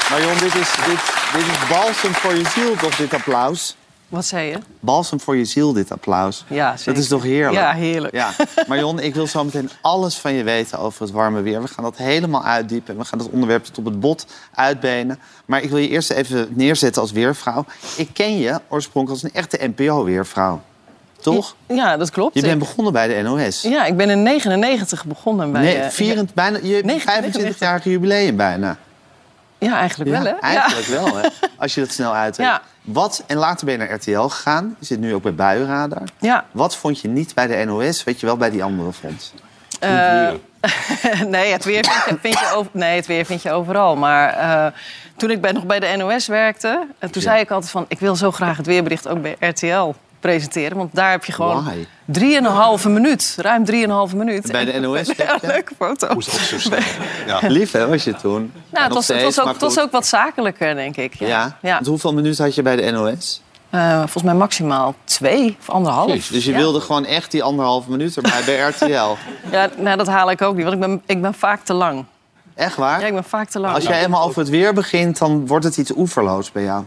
Marion, dit is, dit, dit is balsem voor je ziel, toch, dit applaus? Wat zei je? Balsem voor je ziel, dit applaus. Ja, Dat is toch heerlijk? Ja, heerlijk. Ja. Marion, ik wil zo meteen alles van je weten over het warme weer. We gaan dat helemaal uitdiepen en we gaan het onderwerp tot op het bot uitbenen. Maar ik wil je eerst even neerzetten als weervrouw. Ik ken je oorspronkelijk als een echte NPO-weervrouw. Toch? Ja, dat klopt. Je bent begonnen bij de NOS. Ja, ik ben in 99 begonnen bij... nee, 24, bijna, je 25-jarige jubileum bijna. Ja, eigenlijk wel, hè? Ja, eigenlijk wel, hè? Als je dat snel uitrekt. Ja. Wat, en later ben je naar RTL gegaan. Je zit nu ook bij Buienradar. Ja. Wat vond je niet bij de NOS, weet je wel bij die andere vond? Eh, nee, het weer vind je, vind je over, nee, het weer vind je overal. Maar eh, toen ik bij, nog bij de NOS werkte, eh, toen zei ik altijd van... ik wil zo graag het weerbericht ook bij RTL presenteren. Want daar heb je gewoon drieënhalve minuut, ruim drieënhalve minuut. Bij de NOS Ja, leuke foto. Moest ook zo snel. Ja. Lief, hè, was je toen? Nou, het was, het, steeds, was ook, het was ook wat zakelijker, denk ik. Ja. Ja? Hoeveel minuten had je bij de NOS? Eh, volgens mij maximaal twee of anderhalf. Dus je Ja. wilde gewoon echt die anderhalve minuut erbij bij RTL. Ja, nou, dat haal ik ook niet, want ik ben, ik ben vaak te lang. Echt waar? Ja, ik ben vaak te lang. Als jij helemaal over het weer begint, dan wordt het iets oeverloos bij jou.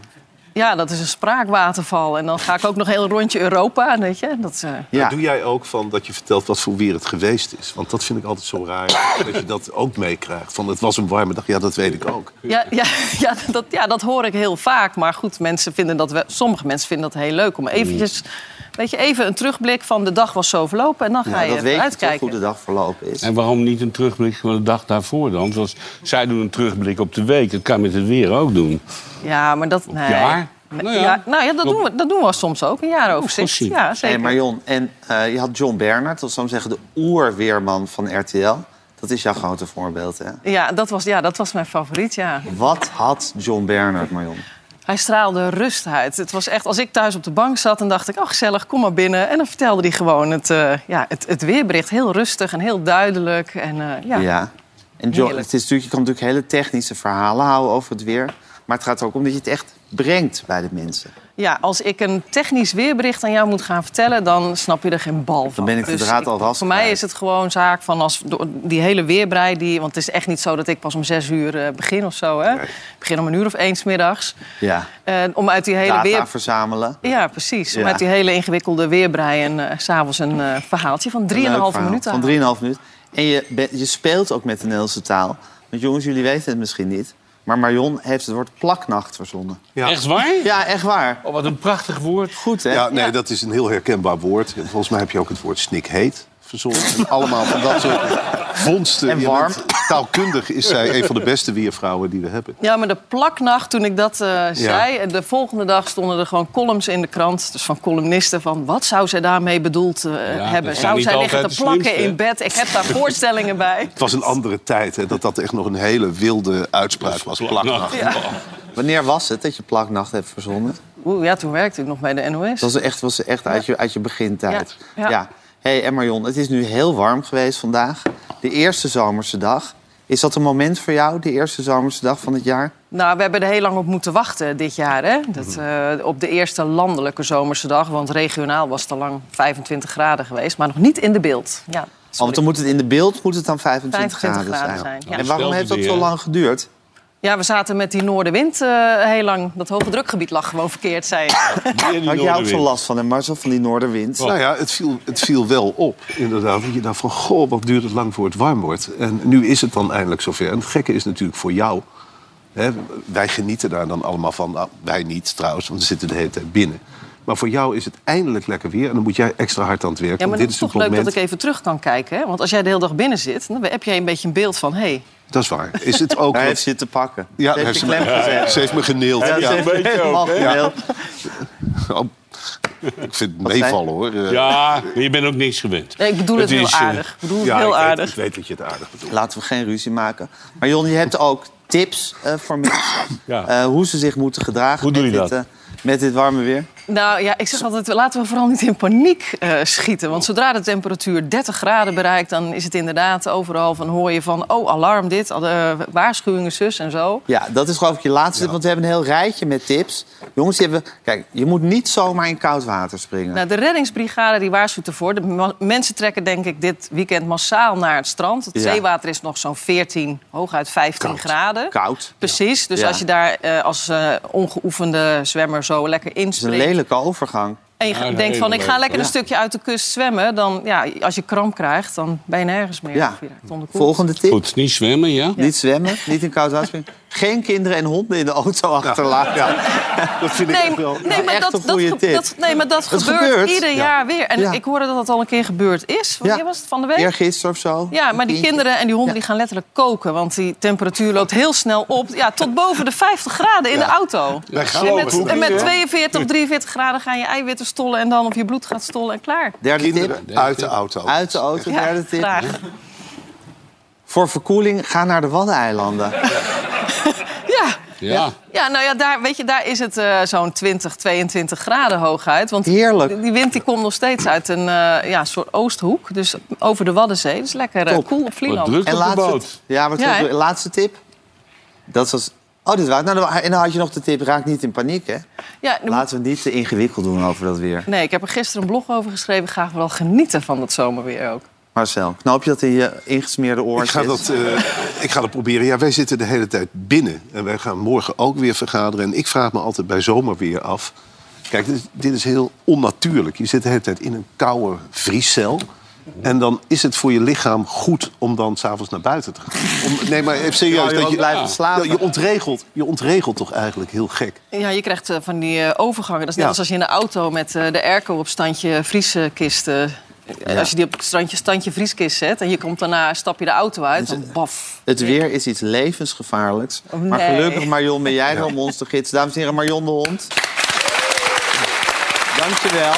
Ja, dat is een spraakwaterval. En dan ga ik ook nog een heel rondje Europa, weet je. Dat, eh, Maar Doe jij ook van dat je vertelt wat voor weer het geweest is? Want dat vind ik altijd zo raar, dat je dat ook meekrijgt. Van het was een warme dag, ja, dat weet ik ook. Ja, ja, ja, dat, ja, dat hoor ik heel vaak. Maar goed, mensen vinden dat we, sommige mensen vinden dat heel leuk om eventjes... Weet je, even een terugblik van de dag was zo verlopen en dan ga Ja, je dat weet je toch uitkijken. hoe de dag verlopen is. En waarom niet een terugblik van de dag daarvoor dan? Zoals zij doen een terugblik op de week. Dat kan met het weer ook doen. Ja, maar dat... Nee. jaar? Nee, Nou ja. ja, nou ja, dat doen, we, dat doen we soms ook. Een jaaroverzicht. Gossie. Ja, zeker. Hey Marion, en eh, je had John Bernard, dat zou ik zeggen de oerweerman van RTL. Dat is jouw grote voorbeeld, hè? Ja, dat was, ja, dat was mijn favoriet, ja. Wat had John Bernard, Marion? Hij straalde rust uit. Het was echt, als ik thuis op de bank zat, dan dacht ik, oh gezellig, kom maar binnen. En dan vertelde hij gewoon het, eh, ja, het, het weerbericht heel rustig en heel duidelijk. En, eh, ja. Ja. En John, het is natuurlijk, je kan natuurlijk hele technische verhalen houden over het weer. Maar het gaat er ook om dat je het echt brengt bij de mensen. Ja, als ik een technisch weerbericht aan jou moet gaan vertellen, dan snap je er geen bal van. Dan ben ik de Dus draad al ras Voor mij is het gewoon zaak van als die hele weerbrei, die, want het is echt niet zo dat ik pas om zes uur eh, begin of zo. Hè? Ik begin om een uur of één 's middags. Ja. Eh, om uit die hele Data weer... verzamelen. Ja, precies. Om Ja. uit die hele ingewikkelde weerbrei en s s'avonds een verhaaltje van 3,5 Een leuk verhaal. minuten. Van halen. 3,5 minuten. En je, je speelt ook met de Nederlandse taal. Want jongens, jullie weten het misschien niet. Maar Marion heeft het woord plaknacht verzonnen. Echt waar? Ja, echt waar. Oh, wat een prachtig woord. Goed, hè? Ja, nee, dat is een heel herkenbaar woord. Volgens mij heb je ook het woord snikheet verzonnen. En allemaal van dat soort vondsten. En Je warm. bent- Taalkundig is zij een van de beste weervrouwen die we hebben. Ja, maar de plaknacht, toen ik dat eh, zei... en de volgende dag stonden er gewoon columns in de krant... dus van columnisten van wat zou zij daarmee bedoeld eh, hebben? Zou zij liggen te plakken slimste, in bed? Ik heb daar voorstellingen bij. Het was een andere tijd, hè, dat dat echt nog een hele wilde uitspraak was. Plaknacht. Ja. Wanneer was het dat je plaknacht hebt verzonnen? Oeh, ja, toen werkte ik nog bij de NOS. Dat was echt, was echt uit, je, uit je begintijd. Ja, ja. Hey, en Marion, het is nu heel warm geweest vandaag. De eerste zomerse dag. Is dat een moment voor jou, de eerste zomerse dag van het jaar? Nou, we hebben er heel lang op moeten wachten dit jaar. Hè? Dat, Mhm. eh, op de eerste landelijke zomerse dag. Want regionaal was het al lang 25 graden geweest. Maar nog niet in de beeld. Ja, Oh, want dan moet het in de beeld moet het dan 25, 25 graden, graden zijn. zijn, ja. En waarom heeft dat zo lang geduurd? Ja, we zaten met die noordenwind eh, heel lang. Dat hoge drukgebied lag gewoon verkeerd, zei je. Had jij ook zo last van, hè, Marcel, van die noordenwind? Nou ja, het viel, het viel wel op, inderdaad. Dat je dacht van, goh, wat duurt het lang voor het warm wordt. En nu is het dan eindelijk zover. En het gekke is natuurlijk voor jou... Hè, wij genieten daar dan allemaal van. Nou, wij niet trouwens, want we zitten de hele tijd binnen. Maar voor jou is het eindelijk lekker weer. En dan moet jij extra hard aan het werk. Ja, maar dit is is toch leuk moment... dat ik even terug kan kijken. Hè? Want als jij de hele dag binnen zit, dan heb jij een beetje een beeld van... Hey, Dat is waar. Is het ook Hij wat- heeft zitten pakken. Ja, Ze heeft ze, me, ze heeft me geneeld. Ja. Oh, ik vind het meevallen hoor. Eh, Ja, maar je bent ook niks gewend. Nee, ik bedoel het heel is, eh, aardig. Ik bedoel het heel ik weet- aardig. ik weet dat je het aardig bedoelt. Laten we geen ruzie maken. Maar Jon, je hebt ook tips eh, voor mensen. eh, hoe ze zich moeten gedragen Hoe doe met, je dit, dat? eh, met dit warme weer. Nou ja, ik zeg altijd, laten we vooral niet in paniek eh, schieten. Want zodra de temperatuur 30 graden bereikt... dan is het inderdaad overal van hoor je van... oh, alarm dit, uh, waarschuwingen zus en zo. Ja, dat is geloof ik je laatste tip, want we hebben een heel rijtje met tips. Jongens, die hebben... Kijk, je moet niet zomaar in koud water springen. Nou, de reddingsbrigade die waarschuwt ervoor. De mensen trekken denk ik dit weekend massaal naar het strand. Het Ja. zeewater is nog zo'n 14, hooguit 15 graden. Koud. Precies, dus Ja. als je daar eh, als eh, ongeoefende zwemmer zo lekker Het is een inspringt... lelijke overgang. En je Ja, denkt van, hele ik ga lekker een stukje uit de kust zwemmen. Dan, ja, als je kramp krijgt, dan ben je nergens meer. Ja. Of je raakt onderkoeld. Volgende tip. Goed, niet zwemmen, ja? Niet zwemmen, niet in koud water springen. Geen kinderen en honden in de auto achterlaten. Dat vind ik Nee, echt wel... nee, maar echt dat, een dat, goede ge- tip. dat- nee, maar dat, Dat gebeurt, gebeurt. ieder Ja. jaar weer. En Ja. ik hoorde dat dat al een keer gebeurd is. Wanneer Ja. was het? Van de week? Eergisteren of zo. Ja, maar die kinderen en die honden die gaan letterlijk koken. Want die temperatuur loopt heel snel op. Ja, tot boven de 50 graden in de auto. Wij gaan En met, en met hè? 42 of 43 graden gaan je eiwitten stollen... en dan of je bloed gaat stollen en klaar. Derde Kinderen tip. uit de auto. Uit de auto, Ja, derde tip. graag. Voor verkoeling, ga naar de Waddeneilanden. Ja. Ja. Nou ja, daar, weet je, daar is het eh, zo'n 20, 22 graden hooguit. Want Heerlijk. die wind die komt nog steeds uit een eh, ja, soort oosthoek. Dus over de Waddenzee. Dus lekker eh, Top. cool op Vlieland. Wat druk En op de laatste, boot. ja, wat Ja, laatste tip. Dat was... Oh, dit was... Nou, en dan had je nog de tip, raak niet in paniek, hè? Ja, Laten we niet te ingewikkeld doen over dat weer. Nee, ik heb er gisteren een blog over geschreven. Ga vooral genieten van het zomerweer ook. Marcel, knoop je dat in je ingesmeerde Ik oortjes? ga, dat, eh, ik ga dat proberen. Ja, wij zitten de hele tijd binnen. En wij gaan morgen ook weer vergaderen. En ik vraag me altijd bij zomerweer af... Kijk, dit is, dit is heel onnatuurlijk. Je zit de hele tijd in een koude vriescel. En dan is het voor je lichaam goed om dan s'avonds naar buiten te gaan. Om, nee, maar even serieus. Je dat je, blijven slapen. Ja, je, ontregelt, je ontregelt toch eigenlijk heel gek. Ja, je krijgt eh, van die eh, overgangen. Dat is net Ja. als als je in de auto met de airco op standje vrieskist... Als je die op het standje, standje vrieskist zet en je komt daarna, stap je de auto uit, dan baf. Het weer is iets levensgevaarlijks. Oh, Maar gelukkig, Marion, ben jij ons te gidsen. Dames en heren, Marion de Hond. Dankjewel.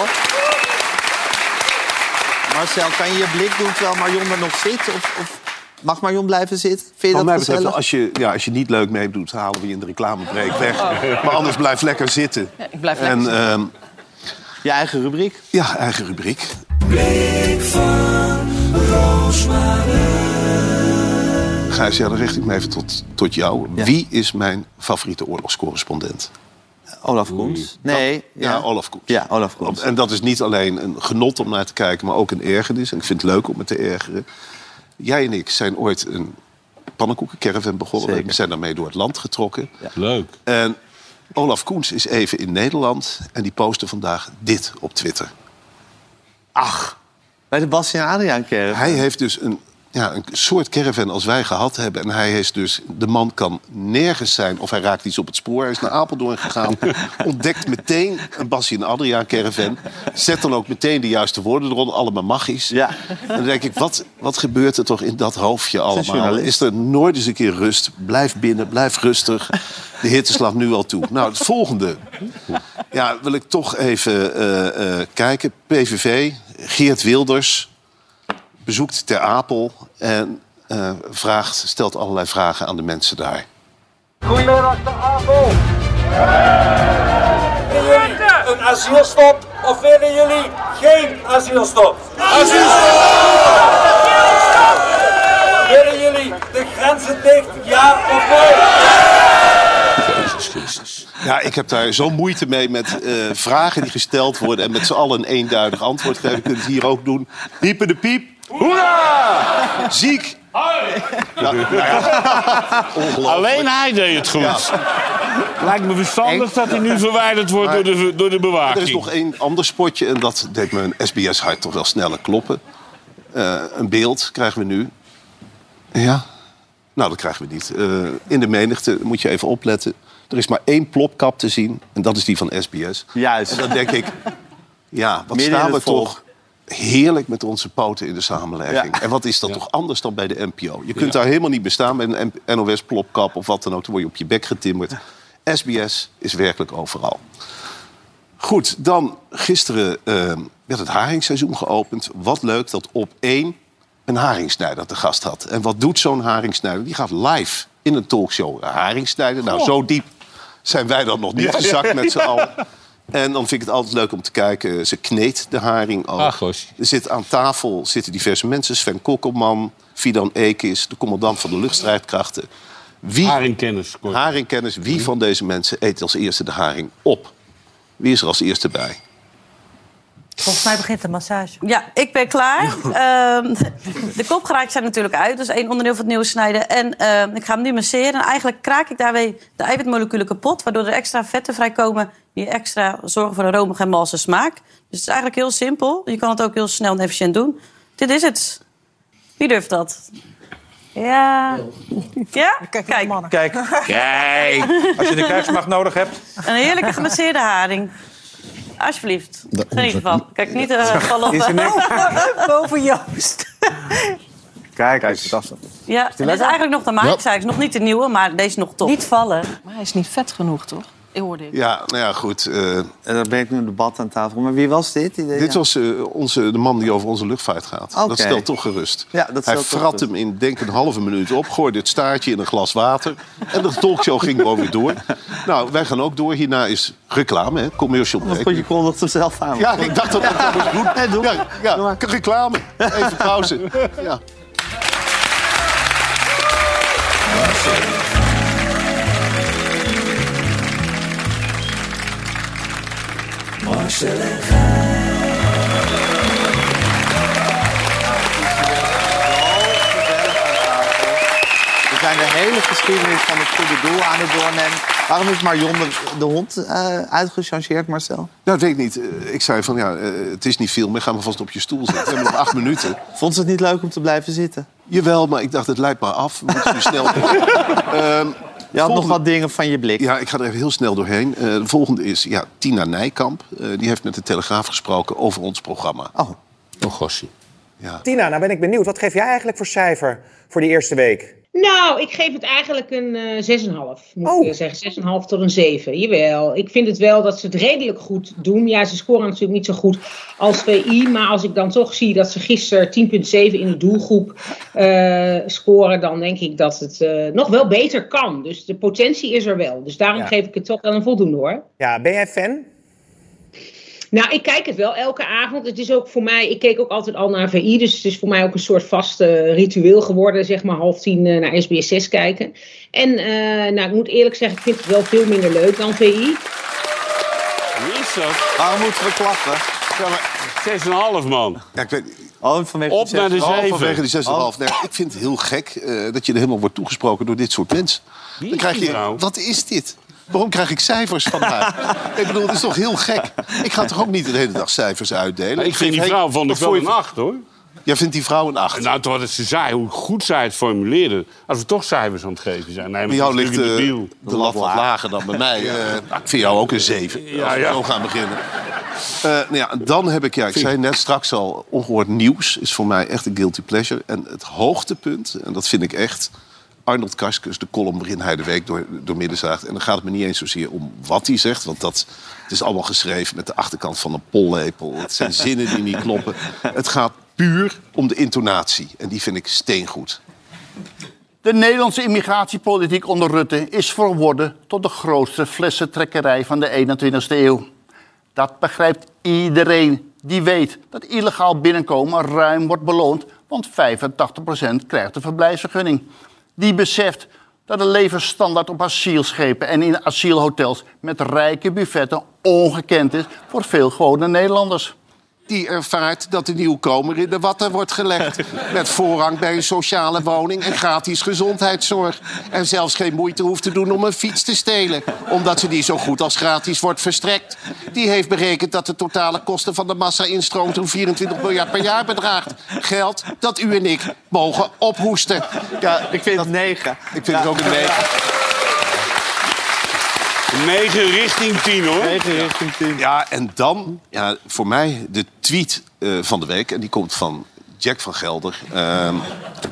Marcel, kan je je blik doen terwijl Marion er nog zit? Of, of mag Marion blijven zitten? Vind je Wat mij dat betreft, gezellig? als je, ja, als je niet leuk meedoet, halen we je in de reclamebreak weg. Maar anders blijf lekker zitten. Ja, ik blijf lekker en, zitten. ehm, Je eigen rubriek? ja, eigen rubriek. Blik van Roosmalen. Gijs, ja, dan richt ik me even tot, tot jou. Ja. Wie is mijn favoriete oorlogscorrespondent? Olaf Koens? Nee. Ja, Olaf Koens. Ja, Olaf Koens. En dat is niet alleen een genot om naar te kijken, maar ook een ergernis. En ik vind het leuk om me te ergeren. Jij en ik zijn ooit een pannenkoekencaravan begonnen. Zeker. We zijn daarmee door het land getrokken. Leuk. En Olaf Koens is even in Nederland en die postte vandaag dit op Twitter. Ach, bij de Bastiaan Adriaan kerk. Hij heeft dus een, ja, een soort caravan als wij gehad hebben. En hij is dus, de man kan nergens zijn of hij raakt iets op het spoor. Hij is naar Apeldoorn gegaan, ontdekt meteen een Bassie en Adriaan caravan. Zet dan ook meteen de juiste woorden eronder, allemaal magisch. Ja. En dan denk ik, wat, wat gebeurt er toch in dat hoofdje allemaal? Is er nooit eens een keer rust? Blijf binnen, blijf rustig. De hitte slaat nu al toe. Nou, het volgende. Ja, wil ik toch even eh, eh, kijken. PVV, Geert Wilders bezoekt Ter Apel en eh, vraagt, stelt allerlei vragen aan de mensen daar. Goedemiddag, de Apel. Willen jullie een asielstop of willen jullie geen asielstop? Asielstop! Willen jullie de grenzen dicht, ja of nee? Ja, ik heb daar zo moeite mee met eh, vragen die gesteld worden... en met z'n allen een eenduidig antwoord geven. Ik kan het hier ook doen. Piepen de piep. Hoera! Ziek. Ja, nou ja. Ongelooflijk. Alleen hij deed het goed. Lijkt me verstandig dat hij nu verwijderd wordt door de, door de bewaking. Er is nog één ander spotje en dat deed mijn SBS-hart toch wel sneller kloppen. Eh, een beeld krijgen we nu. Ja? Nou, dat krijgen we niet. Eh, in de menigte moet je even opletten. Er is maar één plopkap te zien en dat is die van SBS. Juist. En dan denk ik, ja, wat Midden staan we toch heerlijk met onze poten in de samenleving. Ja. En wat is dat toch anders dan bij de NPO? Je kunt daar helemaal niet bestaan met een NOS-plopkap of wat dan ook. Dan word je op je bek getimmerd. SBS is werkelijk overal. Goed, dan gisteren eh, werd het haringseizoen geopend. Wat leuk dat op één een haringsnijder te gast had. En wat doet zo'n haringsnijder? Die gaat live in een talkshow haringsnijden. Nou, zo diep zijn wij dan nog niet gezakt met z'n allen. En dan vind ik het altijd leuk om te kijken. Ze kneedt de haring ook. Ach, er zit aan tafel zitten diverse mensen. Sven Kokkelman, Fidan Ekis, de commandant van de luchtstrijdkrachten. Wie, Haringkennis. kort. haringkennis. Wie van deze mensen eet als eerste de haring op? Wie is er als eerste bij? Volgens mij begint de massage. Ja, ik ben klaar. Ehm, de kopgraatjes zijn natuurlijk uit. Dat is één onderdeel van het nieuwe snijden. En ehm, ik ga hem nu masseren. En eigenlijk kraak ik daarmee de eiwitmoleculen kapot... waardoor er extra vetten vrijkomen... die extra zorgen voor een romige en malse smaak. Dus het is eigenlijk heel simpel. Je kan het ook heel snel en efficiënt doen. Dit is het. Wie durft dat? Ja. Ja? Kijk. Kijk, Kijk. als je de krijgsmacht nodig hebt. Een heerlijke gemasseerde haring. Alsjeblieft. Geniet ervan. Kijk, niet uh, vallen op... Is niks? Boven Joost. Kijk, kijk, fantastisch. Ja, dit is eigenlijk nog de maak. Hij is nog niet de nieuwe, maar deze is nog top. Niet vallen. Maar hij is niet vet genoeg, toch? Hoorde. Ja, nou ja, goed. eh, En daar ben ik nu een debat aan tafel. Maar wie was dit? Die- dit ja. was eh, onze, de man die over onze luchtvaart gaat. Dat stelt toch gerust. Ja, dat Hij frat hem in, denk ik, een halve minuut op. Gooide het staartje in een glas water. En de talkshow ging gewoon weer door. Nou, wij gaan ook door. Hierna is reclame, hè, commercial break. Goed, je kondigt hem zelf aan. Ja, ik dacht dat dat moest doen. Ja, ja, reclame. Even pauze. Ja. En We zijn de hele geschiedenis van het goede doel aan het doornemen. Waarom is Marion de, de hond uitgechangeerd, Marcel? Nou, dat weet ik niet. Eh, Ik zei van, ja, eh, het is niet veel meer. Ga maar vast op je stoel zitten. We hebben nog acht minuten. Vond ze het niet leuk om te blijven zitten? Jawel, maar ik dacht, het leidt maar af. We moeten nu snel. Je had nog wat dingen van je blik. Ja, ik ga er even heel snel doorheen. Eh, de volgende is ja, Tina Nijkamp. Eh, die heeft met de Telegraaf gesproken over ons programma. Oh, Oh, gossie. Tina, nou ben ik benieuwd. Wat geef jij eigenlijk voor cijfer voor die eerste week? Nou, ik geef het eigenlijk een eh 6,5. Moet Oh. ik zeggen. 6,5 tot een 7. Jawel. Ik vind het wel dat ze het redelijk goed doen. Ja, ze scoren natuurlijk niet zo goed als VI. Maar als ik dan toch zie dat ze gisteren 10,7 in de doelgroep eh, scoren. dan denk ik dat het eh, nog wel beter kan. Dus de potentie is er wel. Dus daarom Ja. geef ik het toch wel een voldoende hoor. Ja, ben jij fan? Nou, ik kijk het wel elke avond. Het is ook voor mij, ik keek ook altijd al naar VI. Dus het is voor mij ook een soort vast ritueel geworden, zeg maar half tien eh, naar SBS 6 kijken. En eh, nou, ik moet eerlijk zeggen, ik vind het wel veel minder leuk dan VI. Wie is dat? Waarom moeten we klappen? Ja, maar 6,5 man. Ja, ik weet, Oh, vanwege Op naar de Oh, 7. vanwege die 6,5. Oh. Nee, ik vind het heel gek eh, dat je er helemaal wordt toegesproken door dit soort mensen. Dan krijg je, wat is dit? Waarom krijg ik cijfers van haar? ik bedoel, het is toch heel gek? Ik ga toch ook niet de hele dag cijfers uitdelen? Maar ik vind die vrouw ik wat wel een 8, hoor. Jij vindt die vrouw een 8? Nou, toen ze zei, hoe goed zij het formuleerde. Als we toch cijfers aan het geven zijn. Nee, Bij jou ligt de eh, de lat wat lager dan bij mij. Eh, nou, ik vind jou ook een 7. Ja, als we ja. zo gaan beginnen. Eh, nou ja, dan heb ik, ja, ik zei net straks al, ongehoord nieuws is voor mij echt een guilty pleasure. En het hoogtepunt, en dat vind ik echt, Arnold Karskens, de column waarin hij de week door, door midden zaagt. En dan gaat het me niet eens zozeer om wat hij zegt, want dat het is allemaal geschreven met de achterkant van een pollepel. Het zijn zinnen die niet kloppen. Het gaat puur om de intonatie en die vind ik steengoed. De Nederlandse immigratiepolitiek onder Rutte is verworden tot de grootste flessentrekkerij van de 21ste eeuw. Dat begrijpt iedereen die weet dat illegaal binnenkomen ruim wordt beloond, want 85% krijgt een verblijfsvergunning. Die beseft dat de levensstandaard op asielschepen en in asielhotels met rijke buffetten ongekend is voor veel gewone Nederlanders. Die ervaart dat de nieuwkomer in de watten wordt gelegd. Met voorrang bij een sociale woning en gratis gezondheidszorg. En zelfs geen moeite hoeft te doen om een fiets te stelen. Omdat ze die zo goed als gratis wordt verstrekt. Die heeft berekend dat de totale kosten van de massa-instroom toen 24 miljard per jaar bedraagt. Geld dat u en ik mogen ophoesten. Ja, ik vind het negen. Ik vind het ook een negen. 9 richting 10 hoor. 9 richting 10. Ja, en dan, ja, voor mij de tweet eh, van de week. En die komt van Jack van Gelder. Ehm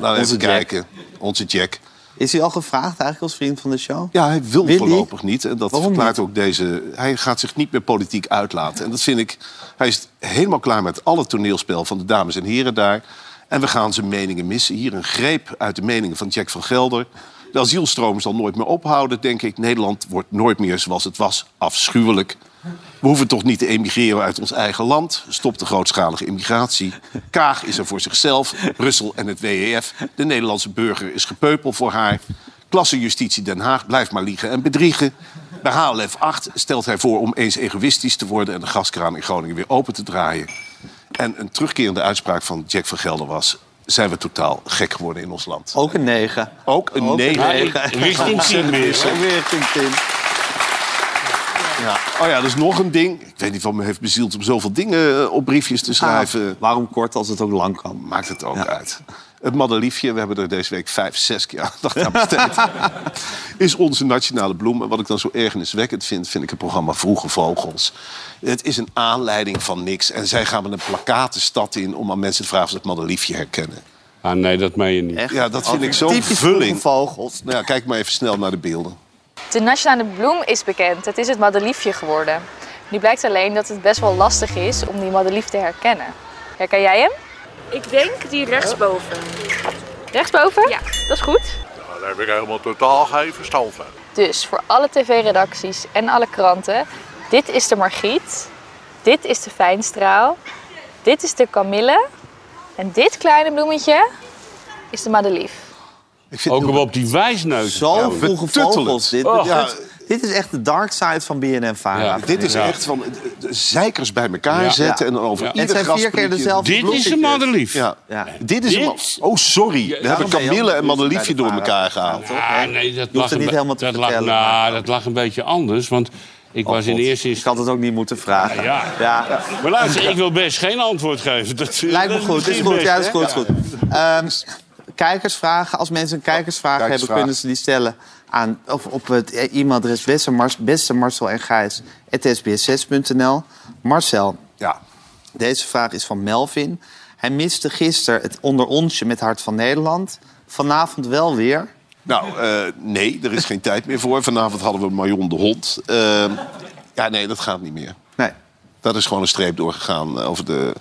laten we even Jack. kijken. Onze Jack. Is hij al gevraagd eigenlijk als vriend van de show? Ja, hij wil Wil hij? voorlopig niet. En dat Waarom verklaart ook deze... Hij gaat zich niet meer politiek uitlaten. En dat vind ik... Hij is helemaal klaar met alle toneelspel van de dames en heren daar. En we gaan zijn meningen missen. Hier een greep uit de meningen van Jack van Gelder. De asielstroom zal nooit meer ophouden, denk ik. Nederland wordt nooit meer zoals het was. Afschuwelijk. We hoeven toch niet te emigreren uit ons eigen land. Stop de grootschalige immigratie. Kaag is er voor zichzelf. Brussel en het WEF. De Nederlandse burger is gepeupel voor haar. Klassenjustitie Den Haag blijft maar liegen en bedriegen. Bij HLF 8 stelt hij voor om eens egoïstisch te worden... en de gaskraan in Groningen weer open te draaien. En een terugkerende uitspraak van Jack van Gelder was... zijn we totaal gek geworden in ons land. Ook een 9. Ook een Ook een 9. negen. Richting 10 weer. Ook weer richting 10. Ja. Oh ja, dat is nog een ding. Ik weet niet wat me heeft bezield om zoveel dingen eh, op briefjes te schrijven. Ah, waarom kort als het ook lang kan? Maakt het ook uit. Het madeliefje, we hebben er deze week vijf, zes keer aandacht aan besteed. is onze nationale bloem. En wat ik dan zo ergerniswekkend vind, vind ik het programma Vroege Vogels. Het is een aanleiding van niks. En zij gaan met een plakkaat de stad in om aan mensen te vragen of ze het madeliefje herkennen. Ah, nee, dat meen je niet. Ja, dat vind ik zo Typisch vulling. vogels. Nou ja, kijk maar even snel naar de beelden. De nationale bloem is bekend. Het is het madeliefje geworden. Nu blijkt alleen dat het best wel lastig is om die madelief te herkennen. Herken jij hem? Ik denk die rechtsboven. Rechtsboven? Ja. Dat is goed. Daar heb ik helemaal totaal geen verstand van. Dus voor alle tv-redacties en alle kranten. Dit is de Margriet. Dit is de Fijnstraal. Dit is de Camille. En dit kleine bloemetje is de madelief. Ook op die wijsneus. Zo Ja, vroege betuttelend. vogels. Dit, Oh. ja, dit is echt de dark side van BNN Vara. Ja. Dit is Ja. echt van eh, zeikers bij elkaar Ja. zetten Ja. en dan over Ja. ieder Het zijn vier keer dezelfde Dit is een madelief. Ja. Ja. Dit is een... Oh, sorry. We hebben Camille en Madeliefje door elkaar gehaald. Ah, nee, dat lag, niet helemaal te dat lag, vertellen, nou, dat lag een beetje anders. Want ik was in God. eerste Ik instantie... had het ook niet moeten vragen. Ja. Ja. Maar luister, ik wil best geen antwoord geven. Dat, Lijkt me dat goed, is misschien goed. best, Ja, is goed, is goed. Ehm, kijkersvragen. Als mensen een kijkersvraag hebben, Kijkersvraag. kunnen ze die stellen aan, of op het e-mailadres beste, Marcel en Gijs, sbs6.nl. Marcel, Ja. deze vraag is van Melvin. Hij miste gisteren het onder onsje met Hart van Nederland. Vanavond wel weer. Nou, eh, nee, er is geen tijd meer voor. Vanavond hadden we Marion de Hond. Ehm, ja, nee, dat gaat niet meer. Nee. Dat is gewoon een streep doorgegaan. Over de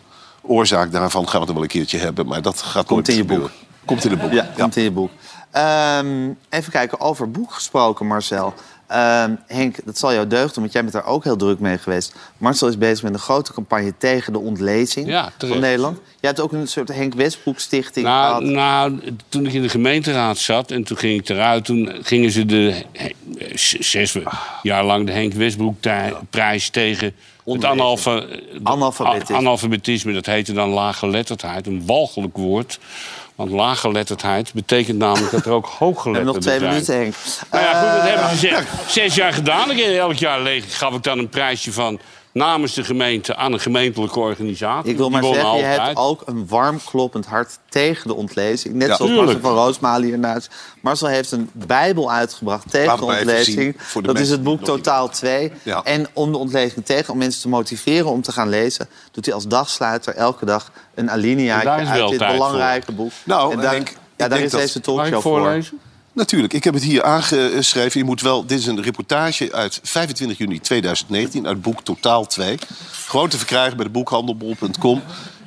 oorzaak daarvan gaan we het wel een keertje hebben. Maar dat gaat Komt nooit in je gebeuren. Komt in het boek. Ja, komt in je boek. Ehm, even kijken, over boek gesproken, Marcel. Ehm, Henk, dat zal jou deugd doen, want jij bent daar ook heel druk mee geweest. Marcel is bezig met een grote campagne tegen de ontlezing Ja, van. Nederland. Jij hebt ook een soort Henk Westbroek stichting Nou, gehad. nou, toen ik in de gemeenteraad zat en toen ging ik eruit... toen gingen ze de zes jaar lang de Henk Westbroek-prijs tegen... Het analfa Analfabetisme. analfabetisme, dat heette dan laaggeletterdheid. Een walgelijk woord. Want laaggeletterdheid betekent namelijk dat er ook We hebben hooggeletterden nog twee minuten, Henk. Nou ja, goed, dat Eh, hebben ze zes, zes jaar gedaan. Elk jaar leeg, gaf ik dan een prijsje van namens de gemeente aan een gemeentelijke organisatie. Ik wil maar zeggen, je hebt ook een warm kloppend hart tegen de ontlezing. Net Ja. zoals Tuurlijk. Marcel van Roosmalen hiernaast. Marcel heeft een bijbel uitgebracht tegen Laat de ontlezing. de Dat is het boek Totaal 2. Ja. En om de ontlezing tegen, om mensen te motiveren om te gaan lezen... doet hij als dagsluiter elke dag een is uit dit belangrijke boek. Nou, en daar, ik ja, daar is dat- deze Mag talkshow ik voor. voorlezen? Natuurlijk, ik heb het hier aangeschreven. Je moet wel, dit is een reportage uit 25 juni 2019 uit het boek Totaal 2. Gewoon te verkrijgen bij de boekhandelbol.com.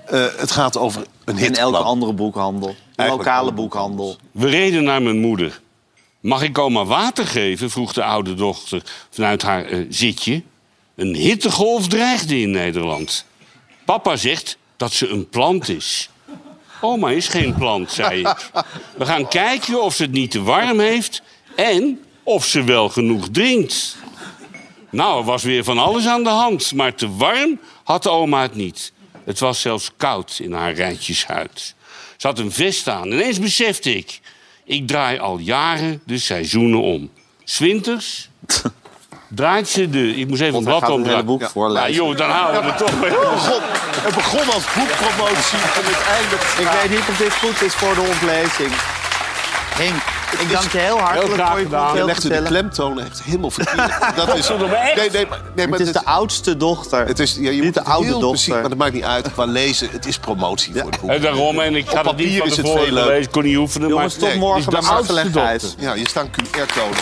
Eh, het gaat over een En hitplan. elke andere boekhandel. Een lokale boekhandel. We reden naar mijn moeder. Mag ik oma water geven? vroeg de oude dochter vanuit haar eh, zitje. Een hittegolf dreigde in Nederland. Papa zegt dat ze een plant is. Oma is geen plant, zei ik. We gaan kijken of ze het niet te warm heeft En of ze wel genoeg drinkt. Nou, er was weer van alles aan de hand. Maar te warm had oma het niet. Het was zelfs koud in haar rijtjeshuid. Ze had een vest aan. Ineens besefte ik... ik draai al jaren de seizoenen om. Swinters draait ze de... Ik moest even een blad omdraaien. boek voorlezen. Ja, joh, dan houden we het toch mee. Het begon, het begon als boekpromotie en het eindigt... Ik weet niet of dit goed is voor de ontlezing. Henk, ik dank je heel hartelijk graag voor je gedaan. boek. Je Heel legde de klemtoon echt helemaal verkeerd. Dat is, nee, nee, maar, nee, maar het is de oudste dochter. Het is, ja, je moet de oude heel dochter. precies, maar dat maakt niet uit. Qua lezen, het is promotie voor het boek. En daarom, en ik Op had het niet papier van is het tevoren veel leuk. gelezen, kon niet oefenen. Jongens, maar tot morgen bij de oudste Margelijkheid. dochter. Ja, hier staan QR-codes.